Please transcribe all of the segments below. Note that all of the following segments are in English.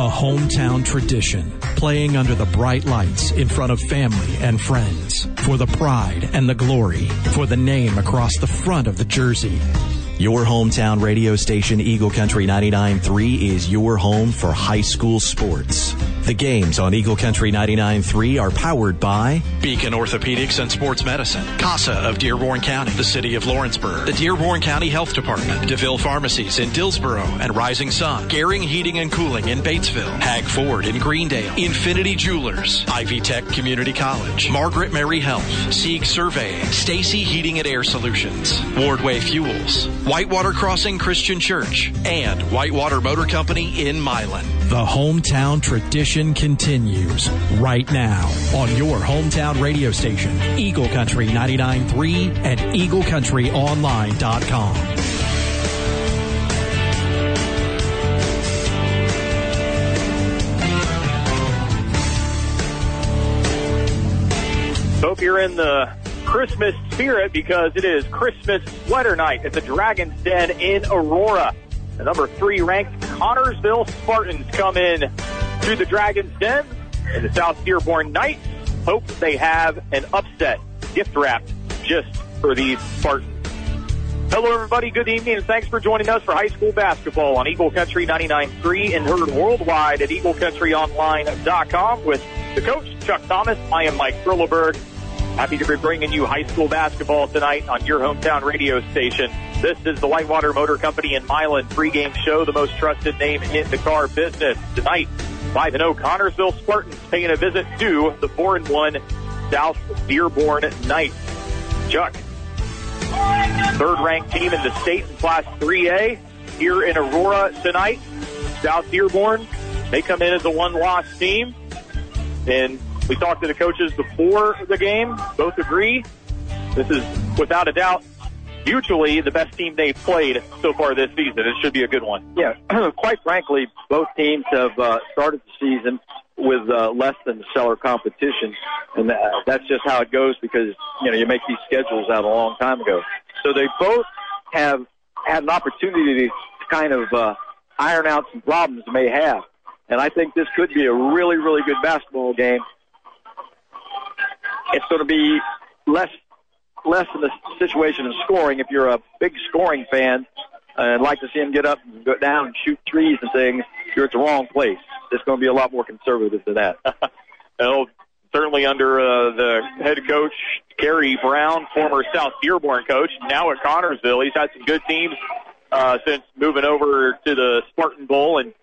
A hometown tradition, playing under the bright lights in front of family and friends, for the pride and the glory, for the name across the front of the jersey. Your hometown radio station, Eagle Country 99.3, is your home for high school sports. The games on Eagle Country 99.3 are powered by Beacon Orthopedics and Sports Medicine, CASA of Dearborn County, the City of Lawrenceburg, the Dearborn County Health Department, DeVille Pharmacies in Dillsboro and Rising Sun, Gehring Heating and Cooling in Batesville, Hag Ford in Greendale, Infinity Jewelers, Ivy Tech Community College, Margaret Mary Health, Sieg Surveying, Stacy Heating and Air Solutions, Wardway Fuels, Whitewater Crossing Christian Church, and Whitewater Motor Company in Milan. The hometown tradition continues right now on your hometown radio station, Eagle Country 99.3 and EagleCountryOnline.com. Hope you're in the Christmas spirit because it is Christmas sweater night at the Dragon's Den in Aurora. The number three ranked Connersville Spartans come in to the Dragon's Den and the South Dearborn Knights hope they have an upset gift wrapped just for these Spartans. Hello, everybody. Good evening, and thanks for joining us for high school basketball on Eagle Country 99.3 and heard worldwide at EagleCountryOnline.com with the coach, Chuck Thomas. I am Mike Perleberg. Happy to be bringing you high school basketball tonight on your hometown radio station. This is the Whitewater Motor Company in Milan pregame show, the most trusted name in the car business. Tonight, 5 0 Connersville Spartans paying a visit to the 4 and 1 South Dearborn Knights. Chuck, third ranked team in the state in Class 3A here in Aurora tonight. South Dearborn, they come in as a one loss team. And we talked to the coaches before the game. Both agree this is without a doubt mutually the best team they've played so far this season. It should be a good one. Yeah, quite frankly, both teams have uh, started the season with uh, less than stellar competition, and that, that's just how it goes because you know you make these schedules out a long time ago. So they both have had an opportunity to kind of uh, iron out some problems they may have, and I think this could be a really, really good basketball game. It's going to be less less in the situation of scoring. If you're a big scoring fan and like to see him get up and go down and shoot threes and things, you're at the wrong place. It's going to be a lot more conservative than that. well, certainly under uh, the head coach Gary Brown, former South Dearborn coach, now at Connersville. He's had some good teams uh, since moving over to the Spartan Bowl, and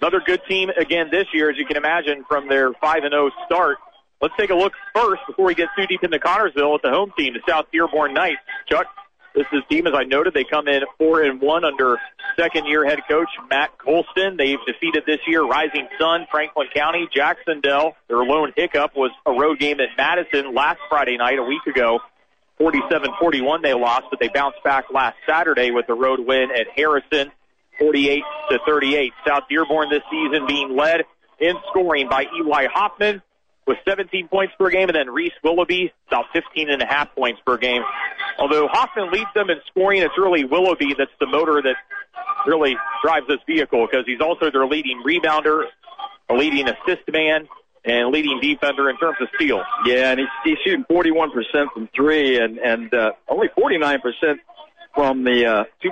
another good team again this year, as you can imagine, from their five and zero start. Let's take a look first before we get too deep into Connersville at the home team, the South Dearborn Knights. Chuck, this is team, as I noted, they come in four and one under second year head coach Matt Colston. They've defeated this year Rising Sun, Franklin County, Jacksonville. Their lone hiccup was a road game at Madison last Friday night, a week ago. 47-41 they lost, but they bounced back last Saturday with a road win at Harrison, 48 to 38. South Dearborn this season being led in scoring by Eli Hoffman, with 17 points per game, and then Reese Willoughby about 15 and a half points per game. Although Hoffman leads them in scoring, it's really Willoughby that's the motor that really drives this vehicle because he's also their leading rebounder, a leading assist man, and leading defender in terms of steals. Yeah, and he's, he's shooting 41% from three and, and uh, only 49% from the uh, two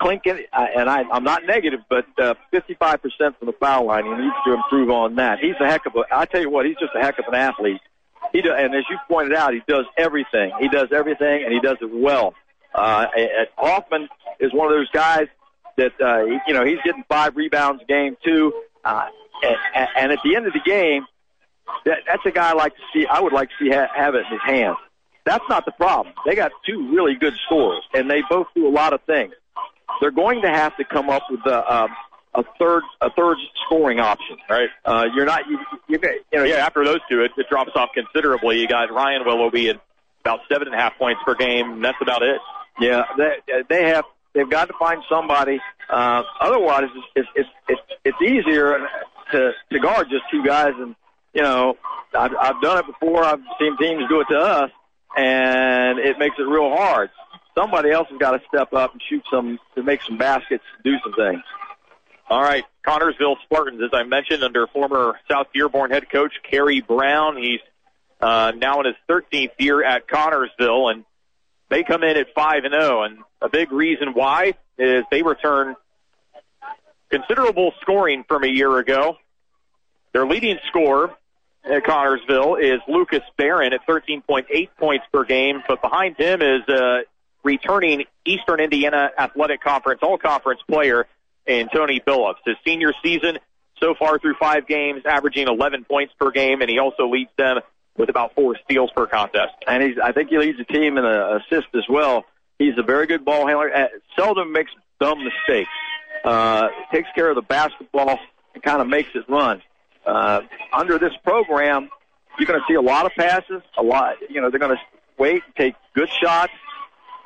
point Clinton, and I, I'm not negative, but uh, 55% from the foul line. He needs to improve on that. He's a heck of a. I tell you what, he's just a heck of an athlete. He do, and as you pointed out, he does everything. He does everything, and he does it well. Uh, Hoffman is one of those guys that uh, you know he's getting five rebounds a game too, uh, and, and at the end of the game, that, that's a guy I like to see. I would like to see ha- have it in his hands. That's not the problem. They got two really good scorers, and they both do a lot of things they're going to have to come up with a, um, a third a third scoring option. Right. Uh, you're not you, you, you know yeah. After those two, it, it drops off considerably. You got Ryan Willoughby at about seven and a half points per game. And that's about it. Yeah, they they have they've got to find somebody. Uh, otherwise, it's it's it's it's easier to to guard just two guys. And you know, I've I've done it before. I've seen teams do it to us, and it makes it real hard somebody else has got to step up and shoot some to make some baskets, do some things. All right, Connersville Spartans, as I mentioned, under former South Dearborn head coach Kerry Brown. He's uh, now in his 13th year at Connersville, and they come in at 5 and 0. And a big reason why is they return considerable scoring from a year ago. Their leading scorer at Connersville is Lucas Barron at 13.8 points per game, but behind him is uh, returning Eastern Indiana Athletic Conference All Conference player and Tony Billups. His senior season so far through five games, averaging 11 points per game, and he also leads them with about four steals per contest. And he's, I think he leads the team in a assist as well. He's a very good ball handler. Uh, seldom makes dumb mistakes. Uh, takes care of the basketball and kind of makes it run. Uh, under this program, you're going to see a lot of passes. A lot, you know, they're going to wait take good shots.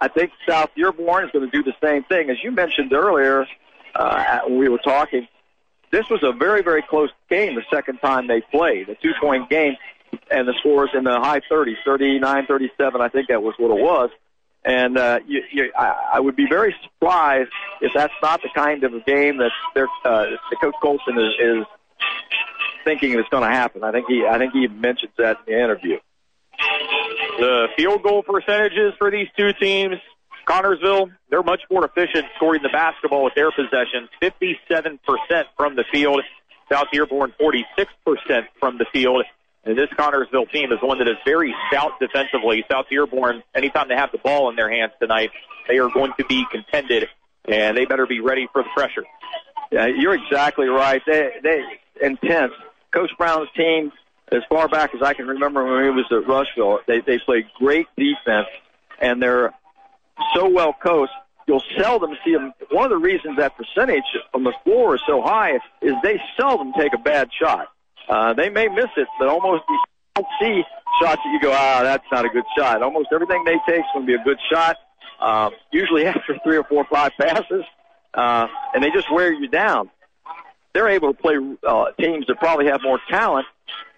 I think South Dearborn is going to do the same thing. As you mentioned earlier, uh, when we were talking, this was a very, very close game the second time they played, a two point game, and the scores in the high 30s, 39, 37, I think that was what it was. And uh, you, you, I, I would be very surprised if that's not the kind of game that they're, uh, the coach Colston is, is thinking it's going to happen. I think he, I think he mentions that in the interview. The field goal percentages for these two teams Connersville, they're much more efficient scoring the basketball with their possessions. 57% from the field. South Dearborn, 46% from the field. And this Connersville team is one that is very stout defensively. South Dearborn, anytime they have the ball in their hands tonight, they are going to be contended, and they better be ready for the pressure. Yeah, you're exactly right. They, they intense. Coach Brown's team, as far back as I can remember when he was at Rushville, they they played great defense, and they're so well coached, you'll seldom see them. One of the reasons that percentage from the floor is so high is they seldom take a bad shot. Uh, they may miss it, but almost you don't see shots that you go, ah, that's not a good shot. Almost everything they take is going to be a good shot. Uh, usually after three or four or five passes, uh, and they just wear you down. They're able to play uh, teams that probably have more talent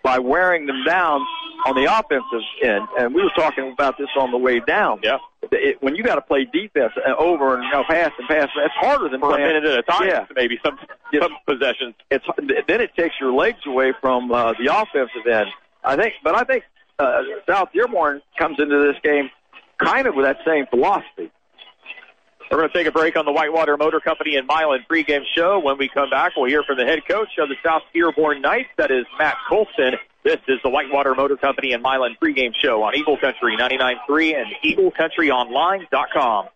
by wearing them down on the offensive end. And we were talking about this on the way down. Yeah. It, when you got to play defense over and you know, pass and pass, it's harder than For playing a minute at a time, Yeah. maybe some, Yes. some possessions. It's then it takes your legs away from uh, the offensive end. I think, but I think uh, South Dearborn comes into this game kind of with that same philosophy. We're going to take a break on the Whitewater Motor Company and Milan pregame show. When we come back, we'll hear from the head coach of the South Dearborn Knights. That is Matt Colston. This is the Whitewater Motor Company and Milan pregame show on Eagle Country 99.3 and EagleCountryOnline.com.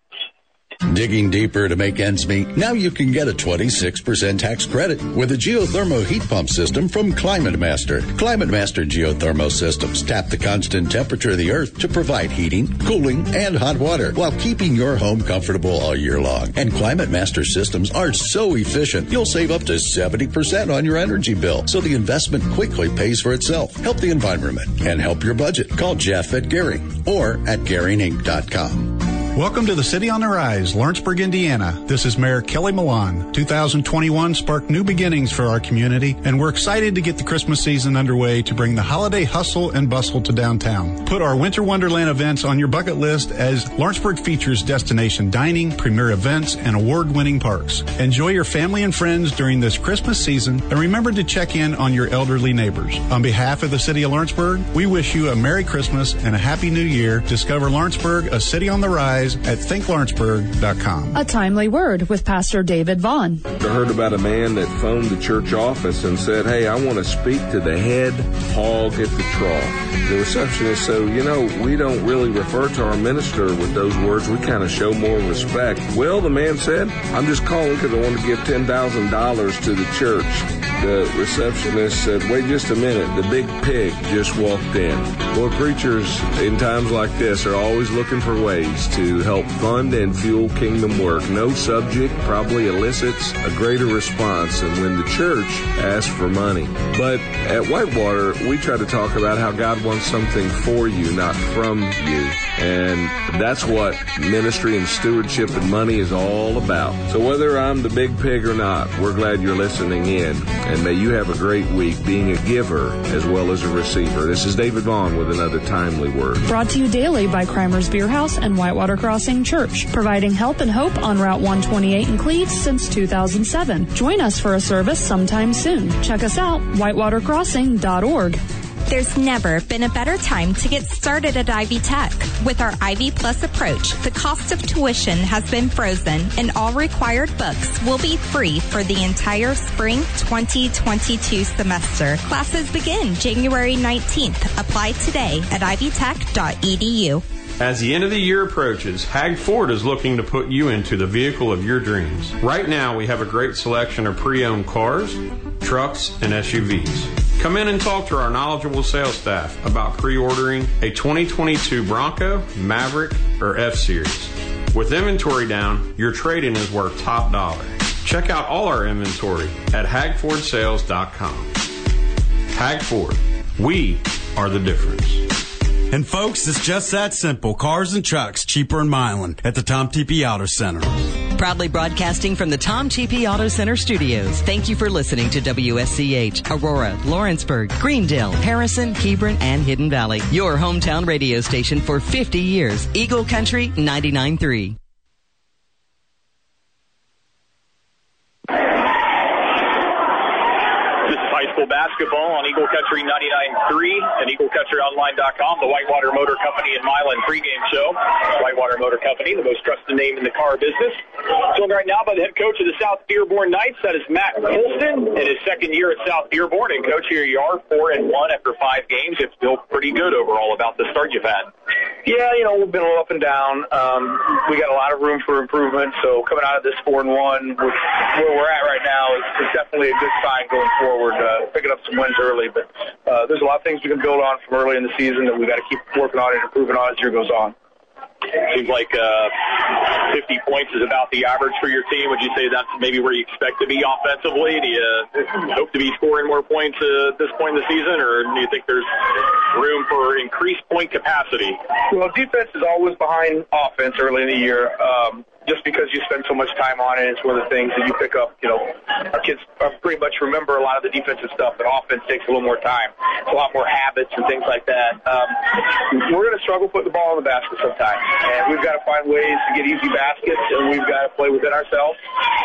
Digging deeper to make ends meet? Now you can get a 26% tax credit with a geothermal heat pump system from Climate Master. Climate Master geothermal systems tap the constant temperature of the earth to provide heating, cooling, and hot water while keeping your home comfortable all year long. And Climate Master systems are so efficient, you'll save up to 70% on your energy bill. So the investment quickly pays for itself. Help the environment and help your budget. Call Jeff at Gehring or at GehringInc.com. Welcome to the City on the Rise, Lawrenceburg, Indiana. This is Mayor Kelly Mollaun. 2021 sparked new beginnings for our community, and we're excited to get the Christmas season underway to bring the holiday hustle and bustle to downtown. Put our Winter Wonderland events on your bucket list as Lawrenceburg features destination dining, premier events, and award-winning parks. Enjoy your family and friends during this Christmas season, and remember to check in on your elderly neighbors. On behalf of the City of Lawrenceburg, we wish you a Merry Christmas and a Happy New Year. Discover Lawrenceburg, a city on the rise at thinklawrenceburg.com. A timely word with Pastor David Vaughn. I heard about a man that phoned the church office and said, Hey, I want to speak to the head hog at the trough. The receptionist said, You know, we don't really refer to our minister with those words. We kind of show more respect. Well, the man said, I'm just calling because I want to give $10,000 to the church. The receptionist said, Wait just a minute. The big pig just walked in. Well, preachers in times like this are always looking for ways to help fund and fuel kingdom work. No subject probably elicits a greater response than when the church asks for money. But at Whitewater, we try to talk about how God wants something for you, not from you. And that's what ministry and stewardship and money is all about. So whether I'm the big pig or not, we're glad you're listening in. And may you have a great week being a giver as well as a receiver. This is David Vaughn with another timely word. Brought to you daily by Kreimer's Bier Haus and Whitewater Crossing Church, providing help and hope on Route 128 in Cleves since 2007. Join us for a service sometime soon. Check us out, whitewatercrossing.org. There's never been a better time to get started at Ivy Tech. With our Ivy Plus approach, the cost of tuition has been frozen and all required books will be free for the entire spring 2022 semester. Classes begin January 19th. Apply today at ivytech.edu. As the end of the year approaches, Hag Ford is looking to put you into the vehicle of your dreams. Right now, we have a great selection of pre owned cars, trucks, and SUVs. Come in and talk to our knowledgeable sales staff about pre ordering a 2022 Bronco, Maverick, or F Series. With inventory down, your trade in is worth top dollar. Check out all our inventory at hagfordsales.com. Hag Ford, we are the difference. And folks, it's just that simple. Cars and trucks cheaper in Milan at the Tom Tepe Auto Center. Proudly broadcasting from the Tom Tepe Auto Center studios. Thank you for listening to WSCH, Aurora, Lawrenceburg, Greendale, Harrison, Hebron, and Hidden Valley. Your hometown radio station for 50 years. Eagle Country 99.3. basketball on Eagle Country 99.3 and EagleCountryOnline.com, the Whitewater Motor Company and Milan pregame show. Whitewater Motor Company, the most trusted name in the car business. Joined right now by the head coach of the South Dearborn Knights, that is Matt Colston, in his second year at South Dearborn. And coach, here you are, four and one after five games. It's still pretty good overall about the start you've had. Yeah, you know, we've been a little up and down. Um, we got a lot of room for improvement. So coming out of this four and one, which where we're at right now, is, is definitely a good sign going forward. Uh, picking up some wins early, but uh, there's a lot of things we can build on from early in the season that we got to keep working on and improving on as year goes on. Seems like uh, 50 points is about the average for your team. Would you say that's maybe where you expect to be offensively? Do you hope to be scoring more points uh, at this point in the season, or do you think there's room for increased point capacity? Well, defense is always behind offense early in the year. Um, just because you spend so much time on it, it's one of the things that you pick up. You know, our kids pretty much remember a lot of the defensive stuff, but offense takes a little more time. It's a lot more habits and things like that. Um, we're going to struggle putting the ball in the basket sometimes, and we've got to find ways to get easy baskets, and we've got to play within ourselves.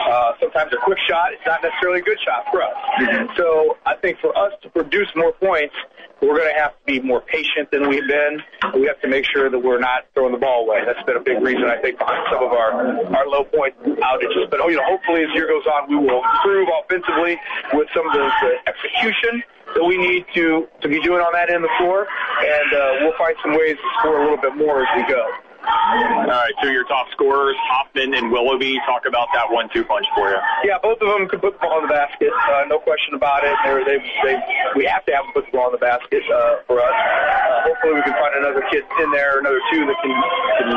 Uh, sometimes a quick shot is not necessarily a good shot for us. Mm-hmm. So I think for us to produce more points, we're going to have to be more patient than we've been. We have to make sure that we're not throwing the ball away. That's been a big reason, I think, behind some of our, our low point outages. But, you know, hopefully as year goes on, we will improve offensively with some of the, the execution that we need to, to be doing on that end of the floor. And uh, we'll find some ways to score a little bit more as we go. All right, of your top scorers, Hoffman and Willoughby. Talk about that one-two punch for you. Yeah, both of them can put the ball in the basket. Uh, no question about it. They're, they, they, we have to have them put the ball in the basket uh, for us. Uh, hopefully, we can find another kid in there, another two that can, can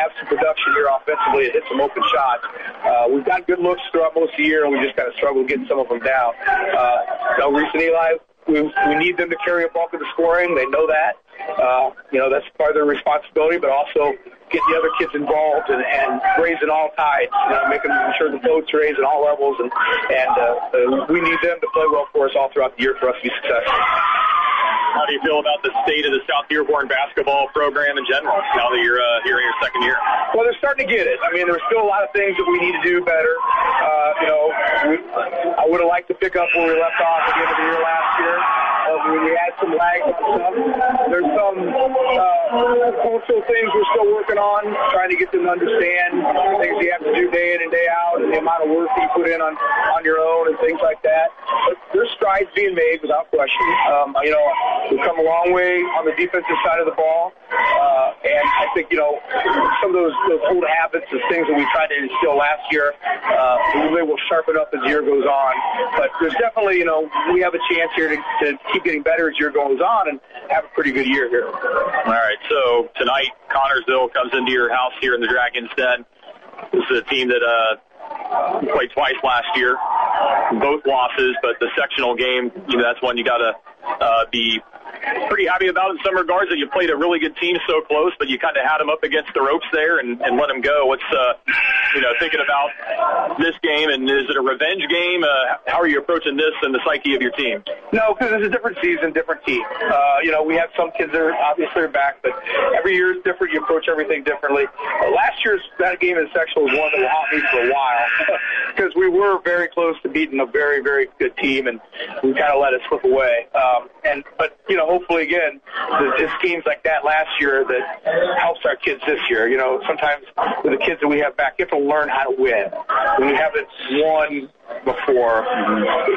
have some production here offensively and hit some open shots. Uh, we've got good looks throughout most of the year, and we just kind of struggle getting some of them down. Uh, no, Reese Eli, we, we need them to carry a bulk of the scoring. They know that. Uh, you know, that's part of their responsibility, but also get the other kids involved and, and raising all tides, you know, making sure the boats raise at all levels. And, and uh, uh, we need them to play well for us all throughout the year for us to be successful. How do you feel about the state of the South Dearborn basketball program in general now that you're uh, here in your second year? Well, they're starting to get it. I mean, there's still a lot of things that we need to do better. Uh, you know, we, I would have liked to pick up where we left off at the end of the year last year. Uh, we, had some lag on stuff. There's some uh, cultural things we're still working on, trying to get them to understand things you have to do day in and day out and the amount of work you put in on, on your own and things like that. But there's strides being made without question. Um, you know, we've come a long way on the defensive side of the ball. Uh, and I think, you know, some of those, those old habits and things that we tried to instill last year, uh, we will sharpen up as the year goes on. But there's definitely, you know, we have a chance here to, to keep getting better as year goes on and have a pretty good year here. All right. So tonight, Connersville comes into your house here in the Dragon's Den. This is a team that, uh, played twice last year, both losses, but the sectional game, you know, that's one you got to uh, be pretty happy about in some regards that you played a really good team so close, but you kind of had them up against the ropes there and, and let them go. What's uh, you know thinking about this game and is it a revenge game? Uh, how are you approaching this and the psyche of your team? No, because it's a different season, different team. Uh, you know, we have some kids that are obviously are back, but every year is different. You approach everything differently. Uh, last year's that game in sectional was one that will me for a while because we were very close to beating a very, very good team, and we kind of let it slip away. Um, and but you know, hopefully again, it's teams like that last year that helps our kids this year. You know, sometimes with the kids that we have back, you have to learn how to win. When you haven't won before.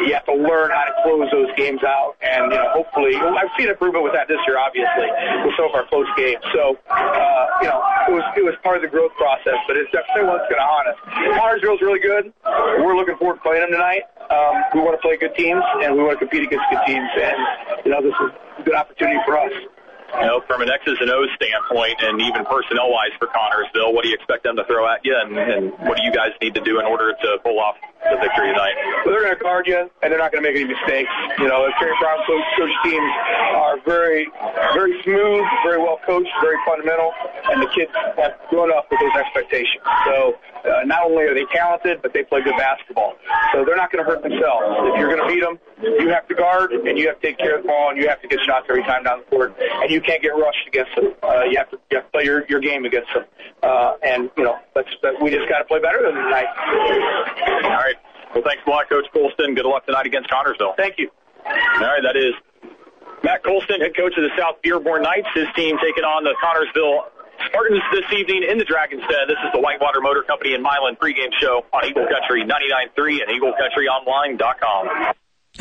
You have to learn how to close those games out, and you know, hopefully, I've seen improvement with that this year, obviously, with some of our close games. So, uh, you know, it was it was part of the growth process, but it's definitely what's going to haunt us. Connersville's really good. We're looking forward to playing them tonight. Um, we want to play good teams, and we want to compete against good teams, and you know, this is a good opportunity for us you know, from an X's and O's standpoint and even personnel wise for Connersville, what do you expect them to throw at you and, and what do you guys need to do in order to pull off the victory tonight? Well, they're going to guard you and they're not going to make any mistakes. You know, the Terry Brown coach, teams are very, very smooth, very well coached, very fundamental, and the kids have grown up with those expectations. So uh, not only are they talented, but they play good basketball. So they're not going to hurt themselves. If you're going to beat them, you have to guard and you have to take care of the ball and you have to get shots every time down the court. And you can't get rushed against them. Uh, you have to you have to play your, your game against them. Uh, and you know, that's that we just got to play better than tonight. All right. Well, thanks a lot, Coach Colston. Good luck tonight against Connersville. Thank you. All right, that is Matt Colston, head coach of the South Dearborn Knights. His team taking on the Connersville Spartans this evening in the Dragon's Den. This is the Whitewater Motor Company and Milan pregame show on Eagle Country 99.3 and EagleCountryOnline.com.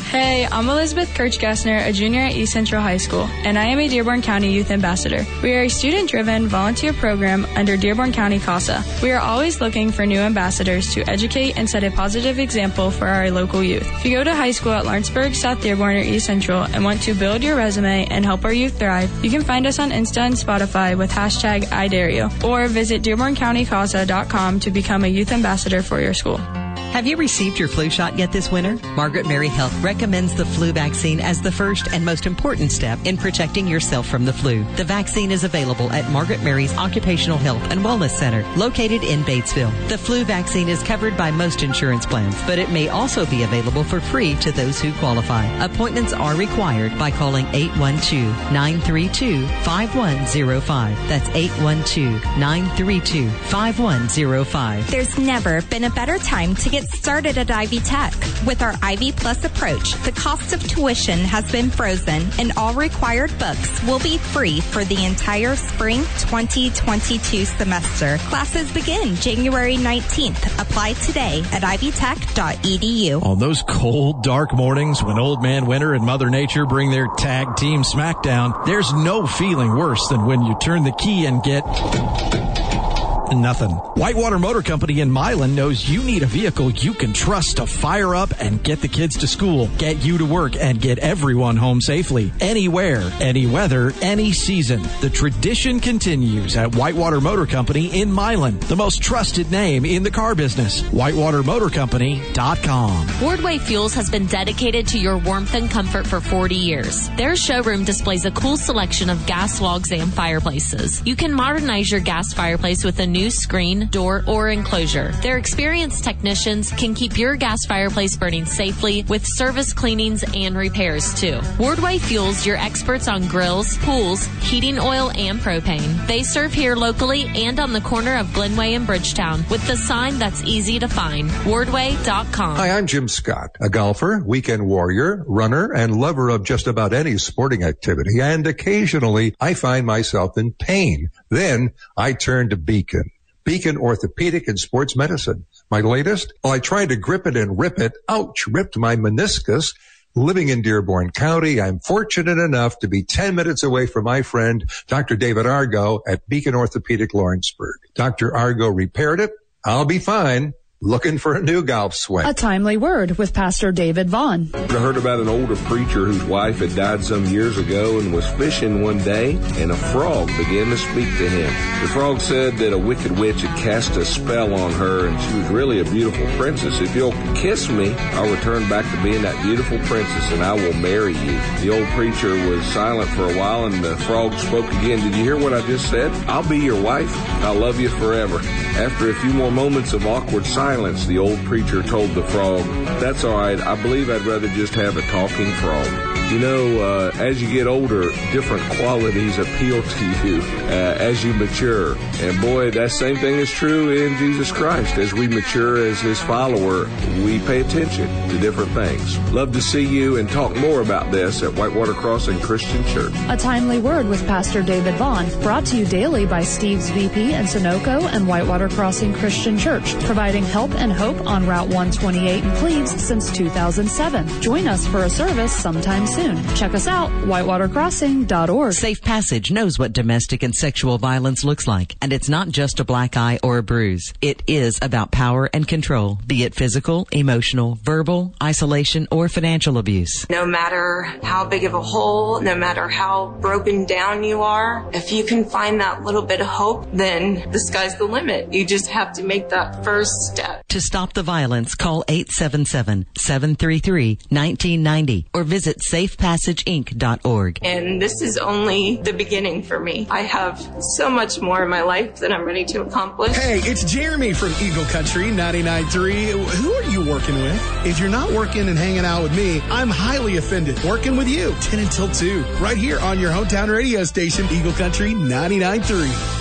Hey, I'm Elizabeth Kirchgassner, a junior at East Central High School, and I am a Dearborn County Youth Ambassador. We are a student-driven volunteer program under Dearborn County CASA. We are always looking for new ambassadors to educate and set a positive example for our local youth. If you go to high school at Lawrenceburg, South Dearborn, or East Central and want to build your resume and help our youth thrive, you can find us on Insta and Spotify with hashtag IDareYou, or visit DearbornCountyCASA.com to become a youth ambassador for your school. Have you received your flu shot yet this winter? Margaret Mary Health recommends the flu vaccine as the first and most important step in protecting yourself from the flu. The vaccine is available at Margaret Mary's Occupational Health and Wellness Center, located in Batesville. The flu vaccine is covered by most insurance plans, but it may also be available for free to those who qualify. Appointments are required by calling 812-932-5105. That's 812-932-5105. There's never been a better time to get started at Ivy Tech. With our Ivy Plus approach, the cost of tuition has been frozen and all required books will be free for the entire spring 2022 semester. Classes begin January 19th. Apply today at ivytech.edu. On those cold, dark mornings when Old Man Winter and Mother Nature bring their tag team smackdown, there's no feeling worse than when you turn the key and get nothing. Whitewater Motor Company in Milan knows you need a vehicle you can trust to fire up and get the kids to school, get you to work, and get everyone home safely. Anywhere, any weather, any season. The tradition continues at Whitewater Motor Company in Milan, the most trusted name in the car business. WhitewaterMotorCompany.com. Wardway Fuels has been dedicated to your warmth and comfort for 40 years. Their showroom displays a cool selection of gas logs and fireplaces. You can modernize your gas fireplace with a new new screen, door, or enclosure. Their experienced technicians can keep your gas fireplace burning safely with service cleanings and repairs too. Wardway Fuels, your experts on grills, pools, heating oil, and propane. They serve here locally and on the corner of Glenway and Bridgetown with the sign that's easy to find. Wardway.com. Hi, I'm Jim Scott, a golfer, weekend warrior, runner, and lover of just about any sporting activity. And occasionally I find myself in pain. Then I turn to Beacon. Beacon Orthopedic and Sports Medicine. My latest? Well, I tried to grip it and rip it. Ouch, ripped my meniscus. Living in Dearborn County, I'm fortunate enough to be 10 minutes away from my friend, Dr. David Argo at Beacon Orthopedic Lawrenceburg. Dr. Argo repaired it. I'll be fine. Looking for a new golf swing. A timely word with Pastor David Vaughn. I heard about an older preacher whose wife had died some years ago and was fishing one day, and a frog began to speak to him. The frog said that a wicked witch had cast a spell on her, and she was really a beautiful princess. If you'll kiss me, I'll return back to being that beautiful princess, and I will marry you. The old preacher was silent for a while, and the frog spoke again. Did you hear what I just said? I'll be your wife. I'll love you forever. After a few more moments of awkward silence, the old preacher told the frog, That's all right. I believe I'd rather just have a talking frog. You know, uh, as you get older, different qualities appeal to you uh, as you mature. And boy, that same thing is true in Jesus Christ. As we mature as his follower, we pay attention to different things. Love to see you and talk more about this at Whitewater Crossing Christian Church. A timely word with Pastor David Vaughn, brought to you daily by Steve's VP and Sunoco and Whitewater Crossing Christian Church, providing help and hope on Route 128 in Cleves since 2007. Join us for a service sometime soon soon. Check us out, whitewatercrossing.org. Safe Passage knows what domestic and sexual violence looks like, and it's not just a black eye or a bruise. It is about power and control, be it physical, emotional, verbal, isolation, or financial abuse. No matter how big of a hole, no matter how broken down you are, if you can find that little bit of hope, then the sky's the limit. You just have to make that first step. To stop the violence, call 877 733 1990 or visit Safe safepassageinc.org. And this is only the beginning for me. I have so much more in my life that I'm ready to accomplish. Hey, it's Jeremy from Eagle Country 99.3. Who are you working with? If you're not working and hanging out with me, I'm highly offended. Working with you 10 until 2, right here on your hometown radio station, Eagle Country 99.3.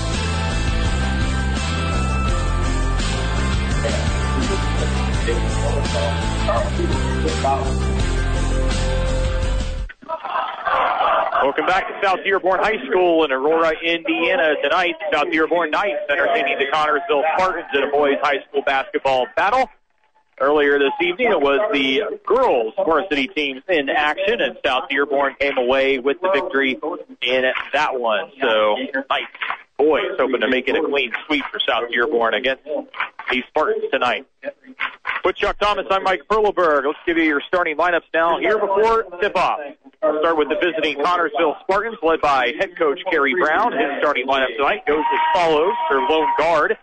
Welcome back to South Dearborn High School in Aurora, Indiana. Tonight, South Dearborn Knights entertaining the Connersville Spartans in a boys high school basketball battle. Earlier this evening, it was the girls varsity teams in action, and South Dearborn came away with the victory in that one. So, Knights boys hoping to make it a clean sweep for South Dearborn against the Spartans tonight. With Chuck Thomas, I'm Mike Perleberg. Let's give you your starting lineups now here before tip-off. We'll start with the visiting Connersville Spartans, led by head coach Kerry Brown. His starting lineup tonight goes as follows. Their lone guard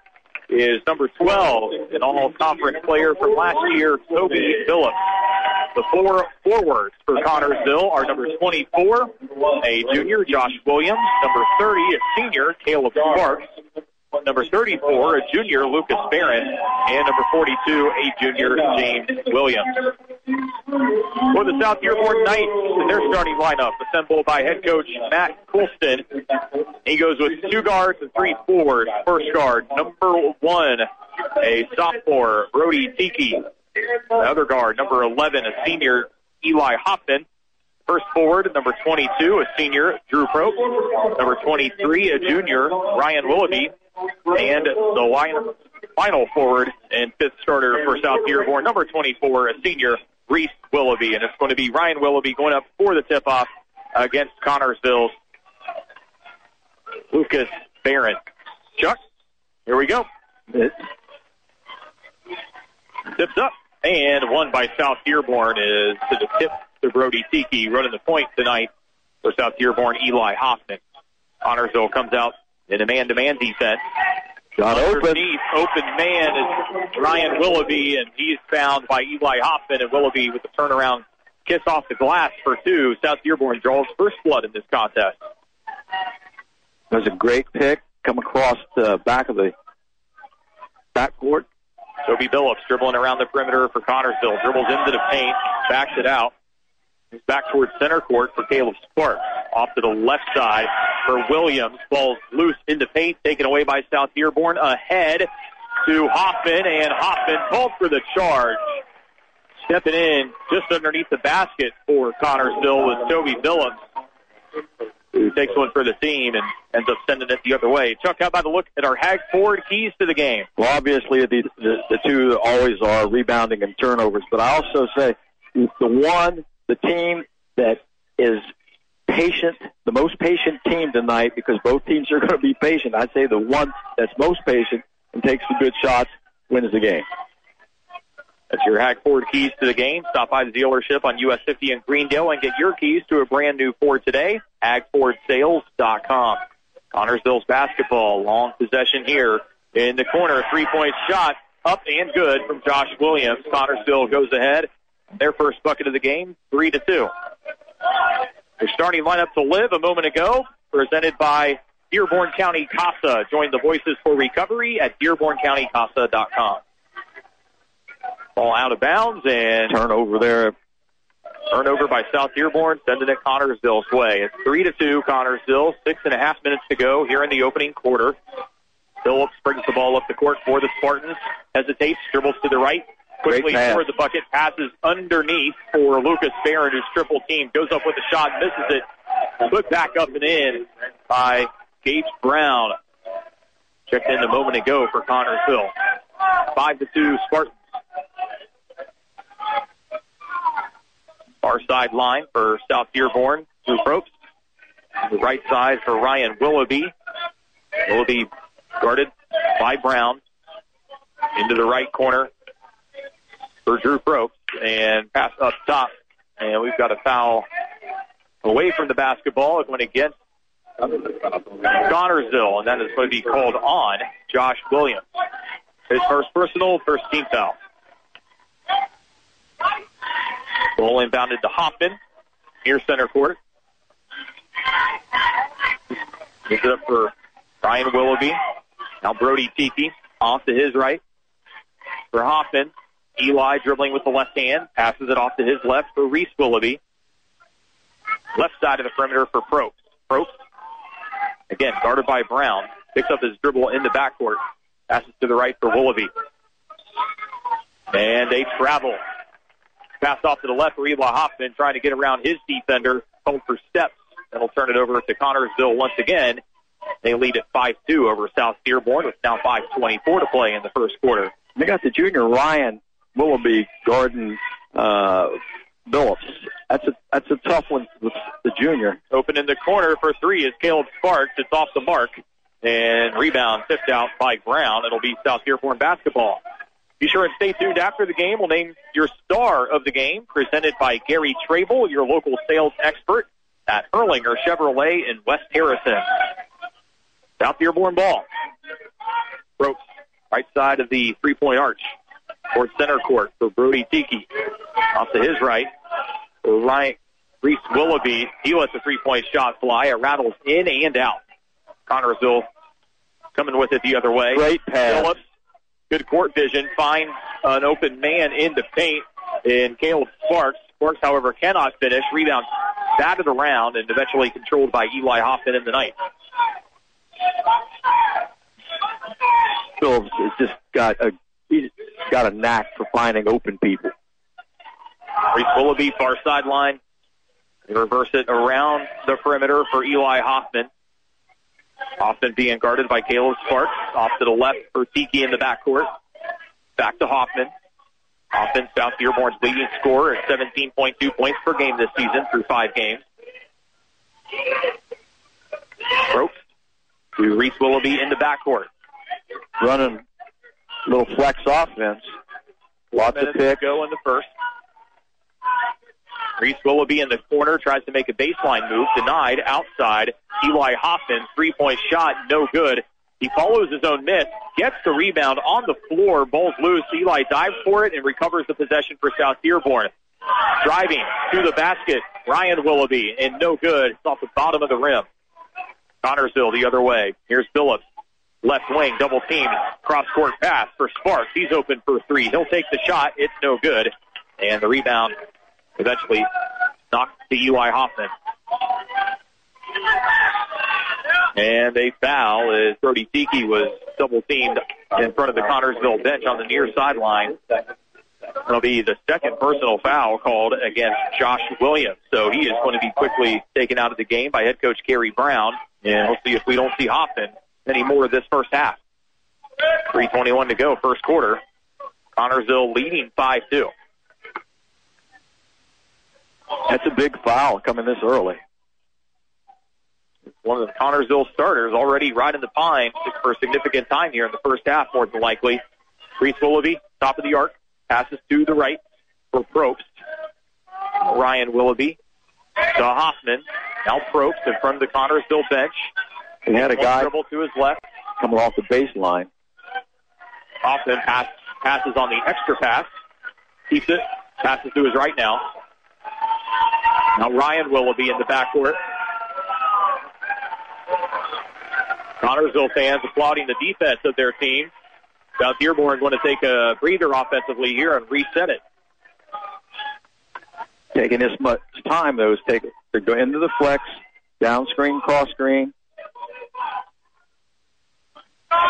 is number 12, an all-conference player from last year, Toby Phillips. The four forwards for Connersville are number 24, a junior, Josh Williams, number 30, a senior, Caleb Sparks, number 34, a junior, Lucas Barron, and number 42, a junior, James Williams. For the South Dearborn Knights, their starting lineup assembled by head coach Matt Colston. He goes with two guards and three forwards. First guard, number one, a sophomore, Brody Tiki. The other guard, number 11, a senior, Eli Hoffman. First forward, number 22, a senior, Drew Probst. Number 23, a junior, Ryan Willoughby. And the line, final forward and fifth starter for South Dearborn, number 24, a senior, Reese Willoughby. And it's going to be Ryan Willoughby going up for the tip-off against Connersville's Lucas Barron. Chuck, here we go. Tips up, and one by South Dearborn is to the tip to Brody Tiki, running the point tonight for South Dearborn, Eli Hoffman. Connersville comes out in a man-to-man defense. Got open. Open man is Ryan Willoughby, and he's found by Eli Hoffman, and Willoughby with the turnaround kiss off the glass for two. South Dearborn draws first blood in this contest. That was a great pick. Come across the back of the backcourt. Toby Billups dribbling around the perimeter for Connersville. Dribbles into the paint, backs it out. He's back towards center court for Caleb Sparks. Off to the left side for Williams. Ball's loose into paint, taken away by South Dearborn. Ahead to Hoffman, and Hoffman called for the charge. Stepping in just underneath the basket for Connersville was Toby Billups, who takes one for the team and ends up sending it the other way. Chuck, how about the look at our Hag Ford keys to the game? Well, obviously the, the the two always are rebounding and turnovers, but I also say the one the team that is patient, the most patient team tonight, because both teams are going to be patient. I say the one that's most patient and takes the good shots wins the game. That's your Hag Ford keys to the game. Stop by the dealership on US 50 in Greendale and get your keys to a brand new Ford today. HagFordSales.com. Connersville's basketball, long possession here in the corner. Three point shot up and good from Josh Williams. Connersville goes ahead. Their first bucket of the game, three to two. Their starting lineup to live a moment ago, presented by Dearborn County CASA. Join the Voices for Recovery at DearbornCountyCASA.com. Ball out of bounds and turnover there. Turnover by South Dearborn, sending it Connersville's way. It's three to two, Connersville. Six and a half minutes to go here in the opening quarter. Phillips brings the ball up the court for the Spartans. Hesitates, dribbles to the right, quickly toward the bucket, passes underneath for Lucas Barron, who's triple team, goes up with a shot, misses it, put back up and in by Gage Brown. Checked in a moment ago for Connersville. Five to two Spartans. Far side line for South Dearborn, Drew Probst. The right side for Ryan Willoughby. Willoughby guarded by Brown. Into the right corner for Drew Probst. And pass up top. And we've got a foul away from the basketball. It went against Connersville, and that is going to be called on Josh Williams. His first personal, first team foul. Ball inbounded to Hoffman, near center court. Gives it up for Ryan Willoughby. Now Brody Tiki off to his right for Hoffman. Eli dribbling with the left hand, passes it off to his left for Reese Willoughby. Left side of the perimeter for Probst. Probst, again, guarded by Brown, picks up his dribble in the backcourt, passes to the right for Willoughby. And they travel. Pass off to the left for Eli Hoffman, trying to get around his defender, called for steps, and will turn it over to Connersville once again. They lead at 5-2 over South Dearborn with now 5.24 to play in the first quarter. They got the junior Ryan Willoughby guarding uh, Phillips. That's a that's a tough one with the junior. Open in the corner for three is Caleb Sparks. It's off the mark. And rebound tipped out by Brown. It'll be South Dearborn basketball. Be sure and stay tuned after the game. We'll name your star of the game, presented by Gary Trable, your local sales expert at Erlinger Chevrolet in West Harrison. South Dearborn ball. Ropes, right side of the three-point arch. Towards center court for Brody Tiki. Off to his right. Right. Reese Willoughby. He lets a three-point shot fly. It rattles in and out. Connor Connersville coming with it the other way. Great pass. Phillips, good court vision, finds an open man in the paint in Caleb Sparks. Sparks, however, cannot finish. Rebound batted around and eventually controlled by Eli Hoffman in the night. Phillips has just got a he's got a knack for finding open people. Reese Willoughby, far sideline. They reverse it around the perimeter for Eli Hoffman. Hoffman being guarded by Caleb Sparks. Off to the left for Tiki in the backcourt. Back to Hoffman. Hoffman, South Dearborn's leading scorer at 17.2 points per game this season through five games. Probst to Reese Willoughby in the backcourt. Running little flex offense. Lots of picks. go in the first. Reese Willoughby in the corner tries to make a baseline move, denied outside. Eli Hoffman, three point shot, no good. He follows his own miss, gets the rebound on the floor, ball's loose. Eli dives for it and recovers the possession for South Dearborn. Driving to the basket, Ryan Willoughby, and no good. It's off the bottom of the rim. Connorsville the other way. Here's Phillips. Left wing, double team, cross court pass for Sparks. He's open for three. He'll take the shot. It's no good. And the rebound eventually knocked to Eli Hoffman. And a foul as Brody Tiki was double teamed in front of the Connersville bench on the near sideline. It'll be the second personal foul called against Josh Williams. So he is going to be quickly taken out of the game by head coach Gary Brown. And we'll see if we don't see Hoffman any more of this first half. 321 to go, first quarter. Connersville leading 5-2. That's a big foul coming this early. One of the Connersville starters already riding the pine for a significant time here in the first half, more than likely. Reese Willoughby, top of the arc, passes to the right for Probst. Ryan Willoughby to Hoffman. Now Probst in front of the Connersville bench. He had a guy dribble to his left. coming off the baseline. Hoffman pass, passes on the extra pass. Keeps it. Passes to his right now. Now Ryan Willoughby in the backcourt. Connersville fans applauding the defense of their team. South Dearborn going to take a breather offensively here and reset it. Taking this much time, though, is take to go into the flex, down screen, cross screen.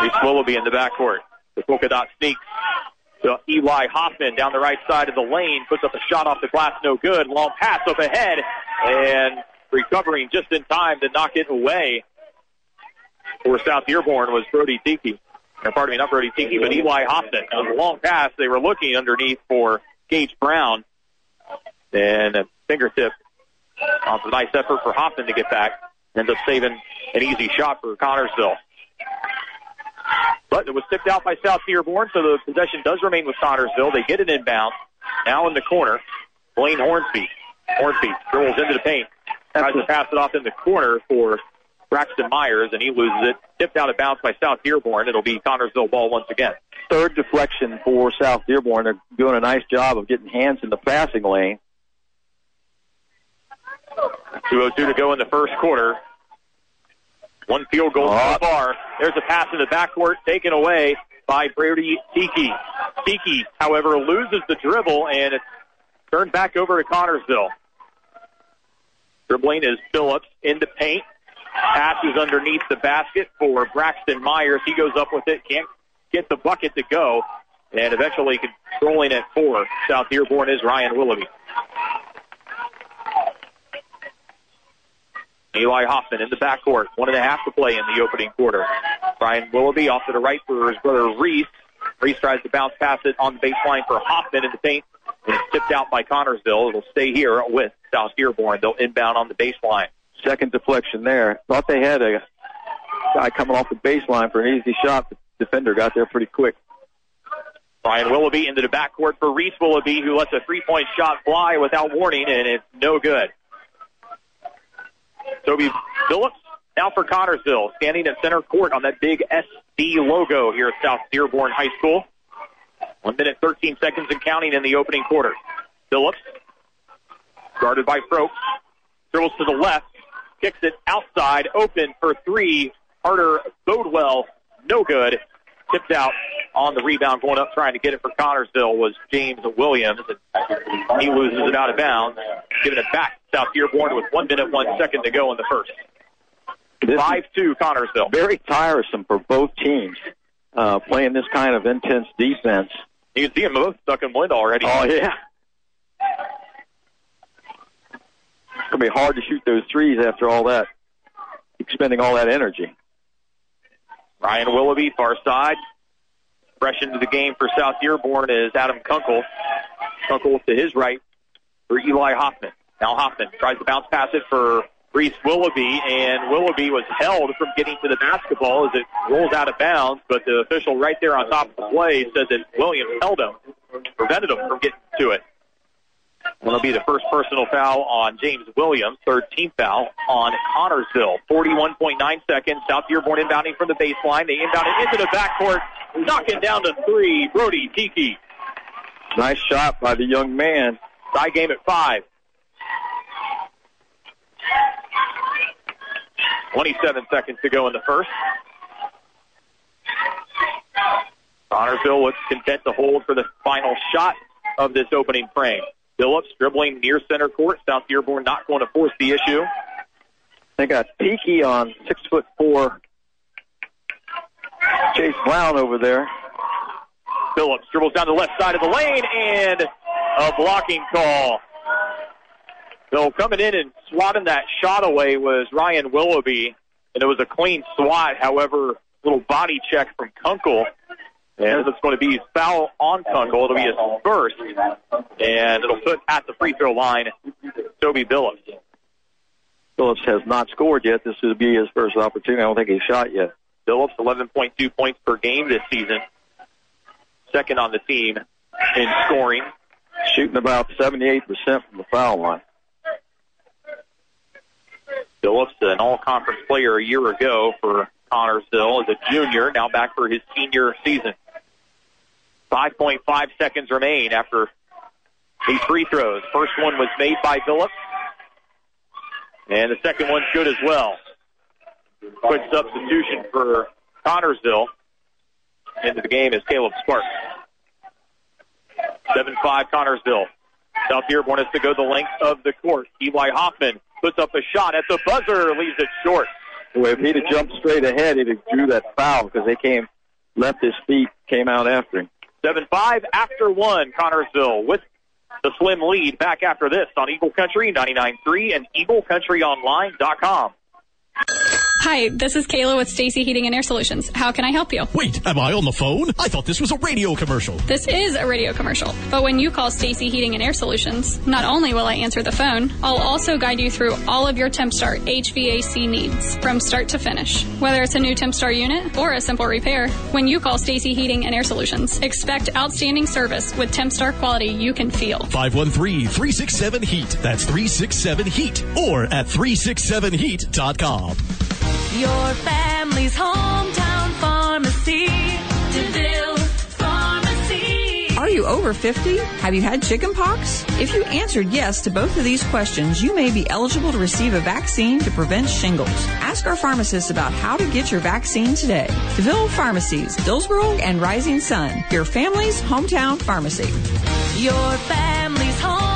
Reese Willoughby in the backcourt. The polka dot sneaks to Eli Hoffman down the right side of the lane, puts up a shot off the glass, no good. Long pass up ahead, and recovering just in time to knock it away for South Dearborn was Brody Tiki. Or pardon me, not Brody Tiki, but Eli Hoffman. It was a long pass. They were looking underneath for Gage Brown. And a fingertip off a nice effort for Hoffman to get back. Ends up saving an easy shot for Connersville. But it was tipped out by South Dearborn, so the possession does remain with Connersville. They get an inbound. Now in the corner, Blaine Hornsby. Hornsby dribbles into the paint. Tries to pass it off in the corner for Braxton Myers, and he loses it. Tipped out of bounds by South Dearborn. It'll be Connersville ball once again. Third deflection for South Dearborn. They're doing a nice job of getting hands in the passing lane. 2.02 to go in the first quarter. One field goal so ah. far. There's a pass in the backcourt taken away by Brody Tiki. Tiki, however, loses the dribble and it's turned back over to Connersville. Dribbling is Phillips into paint. Passes underneath the basket for Braxton Myers. He goes up with it, can't get the bucket to go, and eventually controlling it for South Dearborn is Ryan Willoughby. Eli Hoffman in the backcourt. One and a half to play in the opening quarter. Brian Willoughby off to the right for his brother Reese. Reese tries to bounce pass it on the baseline for Hoffman in the paint. And it's tipped out by Connersville. It'll stay here with South Dearborn. They'll inbound on the baseline. Second deflection there. Thought they had a guy coming off the baseline for an easy shot. The defender got there pretty quick. Brian Willoughby into the backcourt for Reese Willoughby, who lets a three-point shot fly without warning, and it's no good. Toby Phillips now for Connersville, standing at center court on that big SD logo here at South Dearborn High School. One minute, 13 seconds and counting in the opening quarter. Phillips, guarded by Froke, dribbles to the left, kicks it outside, open for three. Carter Bodewell, no good. Tipped out on the rebound, going up trying to get it for Connersville was James Williams. And he loses it out of bounds, giving it back South Dearborn with one minute, one second to go in the first. Five two Connersville. Very tiresome for both teams uh, playing this kind of intense defense. You can see them both stuck in wind already. Oh yeah. It's gonna be hard to shoot those threes after all that, expending all that energy. Ryan Willoughby, far side. Fresh into the game for South Dearborn is Adam Kunkel. Kunkel to his right for Eli Hoffman. Now Hoffman tries to bounce pass it for Reese Willoughby, and Willoughby was held from getting to the basketball as it rolls out of bounds, but the official right there on top of the play said that Williams held him, prevented him from getting to it. Will be the first personal foul on James Williams, third team foul on Connersville. 41.9 seconds. South Dearborn inbounding from the baseline. They inbound it into the backcourt, knocking down to three. Brody Tiki. Nice shot by the young man. Tie game at five. 27 seconds to go in the first. Connersville looks content to hold for the final shot of this opening frame. Phillips dribbling near center court. South Dearborn not going to force the issue. They got Tiki on six foot four. Chase Brown over there. Phillips dribbles down the left side of the lane and a blocking call. So coming in and swatting that shot away was Ryan Willoughby, and it was a clean swat. However, little body check from Kunkel and it's going to be foul on Kunkel. It'll be his first. And it'll put at the free throw line Toby Phillips. Phillips has not scored yet. This will be his first opportunity. I don't think he's shot yet. Phillips, 11.2 points per game this season. Second on the team in scoring. Shooting about 78% from the foul line. Phillips, an all-conference player a year ago for Connersville as a junior, now back for his senior season. 5.5 seconds remain after these free throws. First one was made by Phillips. And the second one's good as well. Quick substitution for Connersville. Into the game is Caleb Sparks. 7-5 Connersville. South Dearborn has to go the length of the court. Eli Hoffman puts up a shot at the buzzer, leaves it short. Well, if he'd have jumped straight ahead, he'd have drew that foul because they came, left his feet, came out after him. 7-5 after one. Connersville with the slim lead back after this on Eagle Country 99.3 and EagleCountryOnline.com. Hi, this is Kayla with Stacy Heating and Air Solutions. How can I help you? Wait, am I on the phone? I thought this was a radio commercial. This is a radio commercial, but when you call Stacy Heating and Air Solutions, not only will I answer the phone, I'll also guide you through all of your TempStar HVAC needs from start to finish. Whether it's a new TempStar unit or a simple repair, when you call Stacy Heating and Air Solutions, expect outstanding service with TempStar quality you can feel. 513-367-HEAT. That's 367-HEAT or at 367heat.com. Your family's hometown pharmacy. DeVille Pharmacy. Are you over 50? Have you had chicken pox? If you answered yes to both of these questions, you may be eligible to receive a vaccine to prevent shingles. Ask our pharmacist about how to get your vaccine today. DeVille Pharmacies, Dillsboro and Rising Sun, your family's hometown pharmacy. Your family's hometown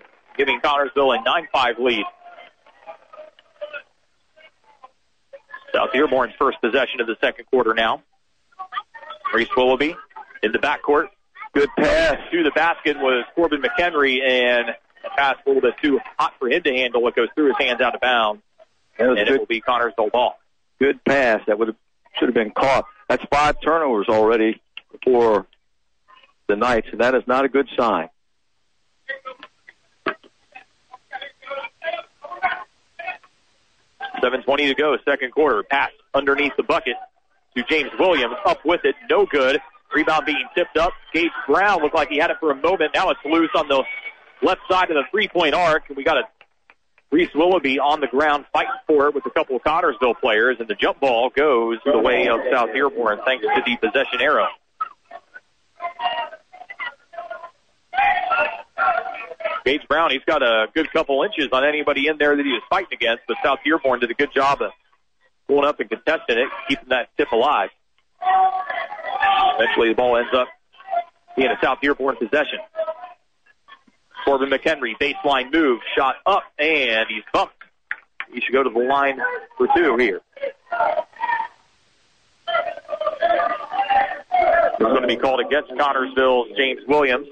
giving Connersville a 9-5 lead. South Dearborn's first possession of the second quarter now. Reese Willoughby in the backcourt. Good pass to the basket was Corbin McHenry, and the pass a little bit too hot for him to handle. It goes through his hands out of bounds, and good. it will be Connersville ball. Good pass. That would have should have been caught. That's five turnovers already for the Knights, and that is not a good sign. Seven twenty to go, second quarter. Pass underneath the bucket to James Williams. Up with it, no good. Rebound being tipped up. Gage Brown looked like he had it for a moment. Now it's loose on the left side of the three-point arc, and we got a Reese Willoughby on the ground fighting for it with a couple of Connersville players, and the jump ball goes the way of South Dearborn thanks to the possession arrow. Gage Brown, he's got a good couple inches on anybody in there that he was fighting against, but South Dearborn did a good job of pulling up and contesting it, keeping that tip alive. Eventually the ball ends up being a South Dearborn possession. Corbin McHenry, baseline move, shot up, and he's bumped. He should go to the line for two here. It's going to be called against Connersville's James Williams.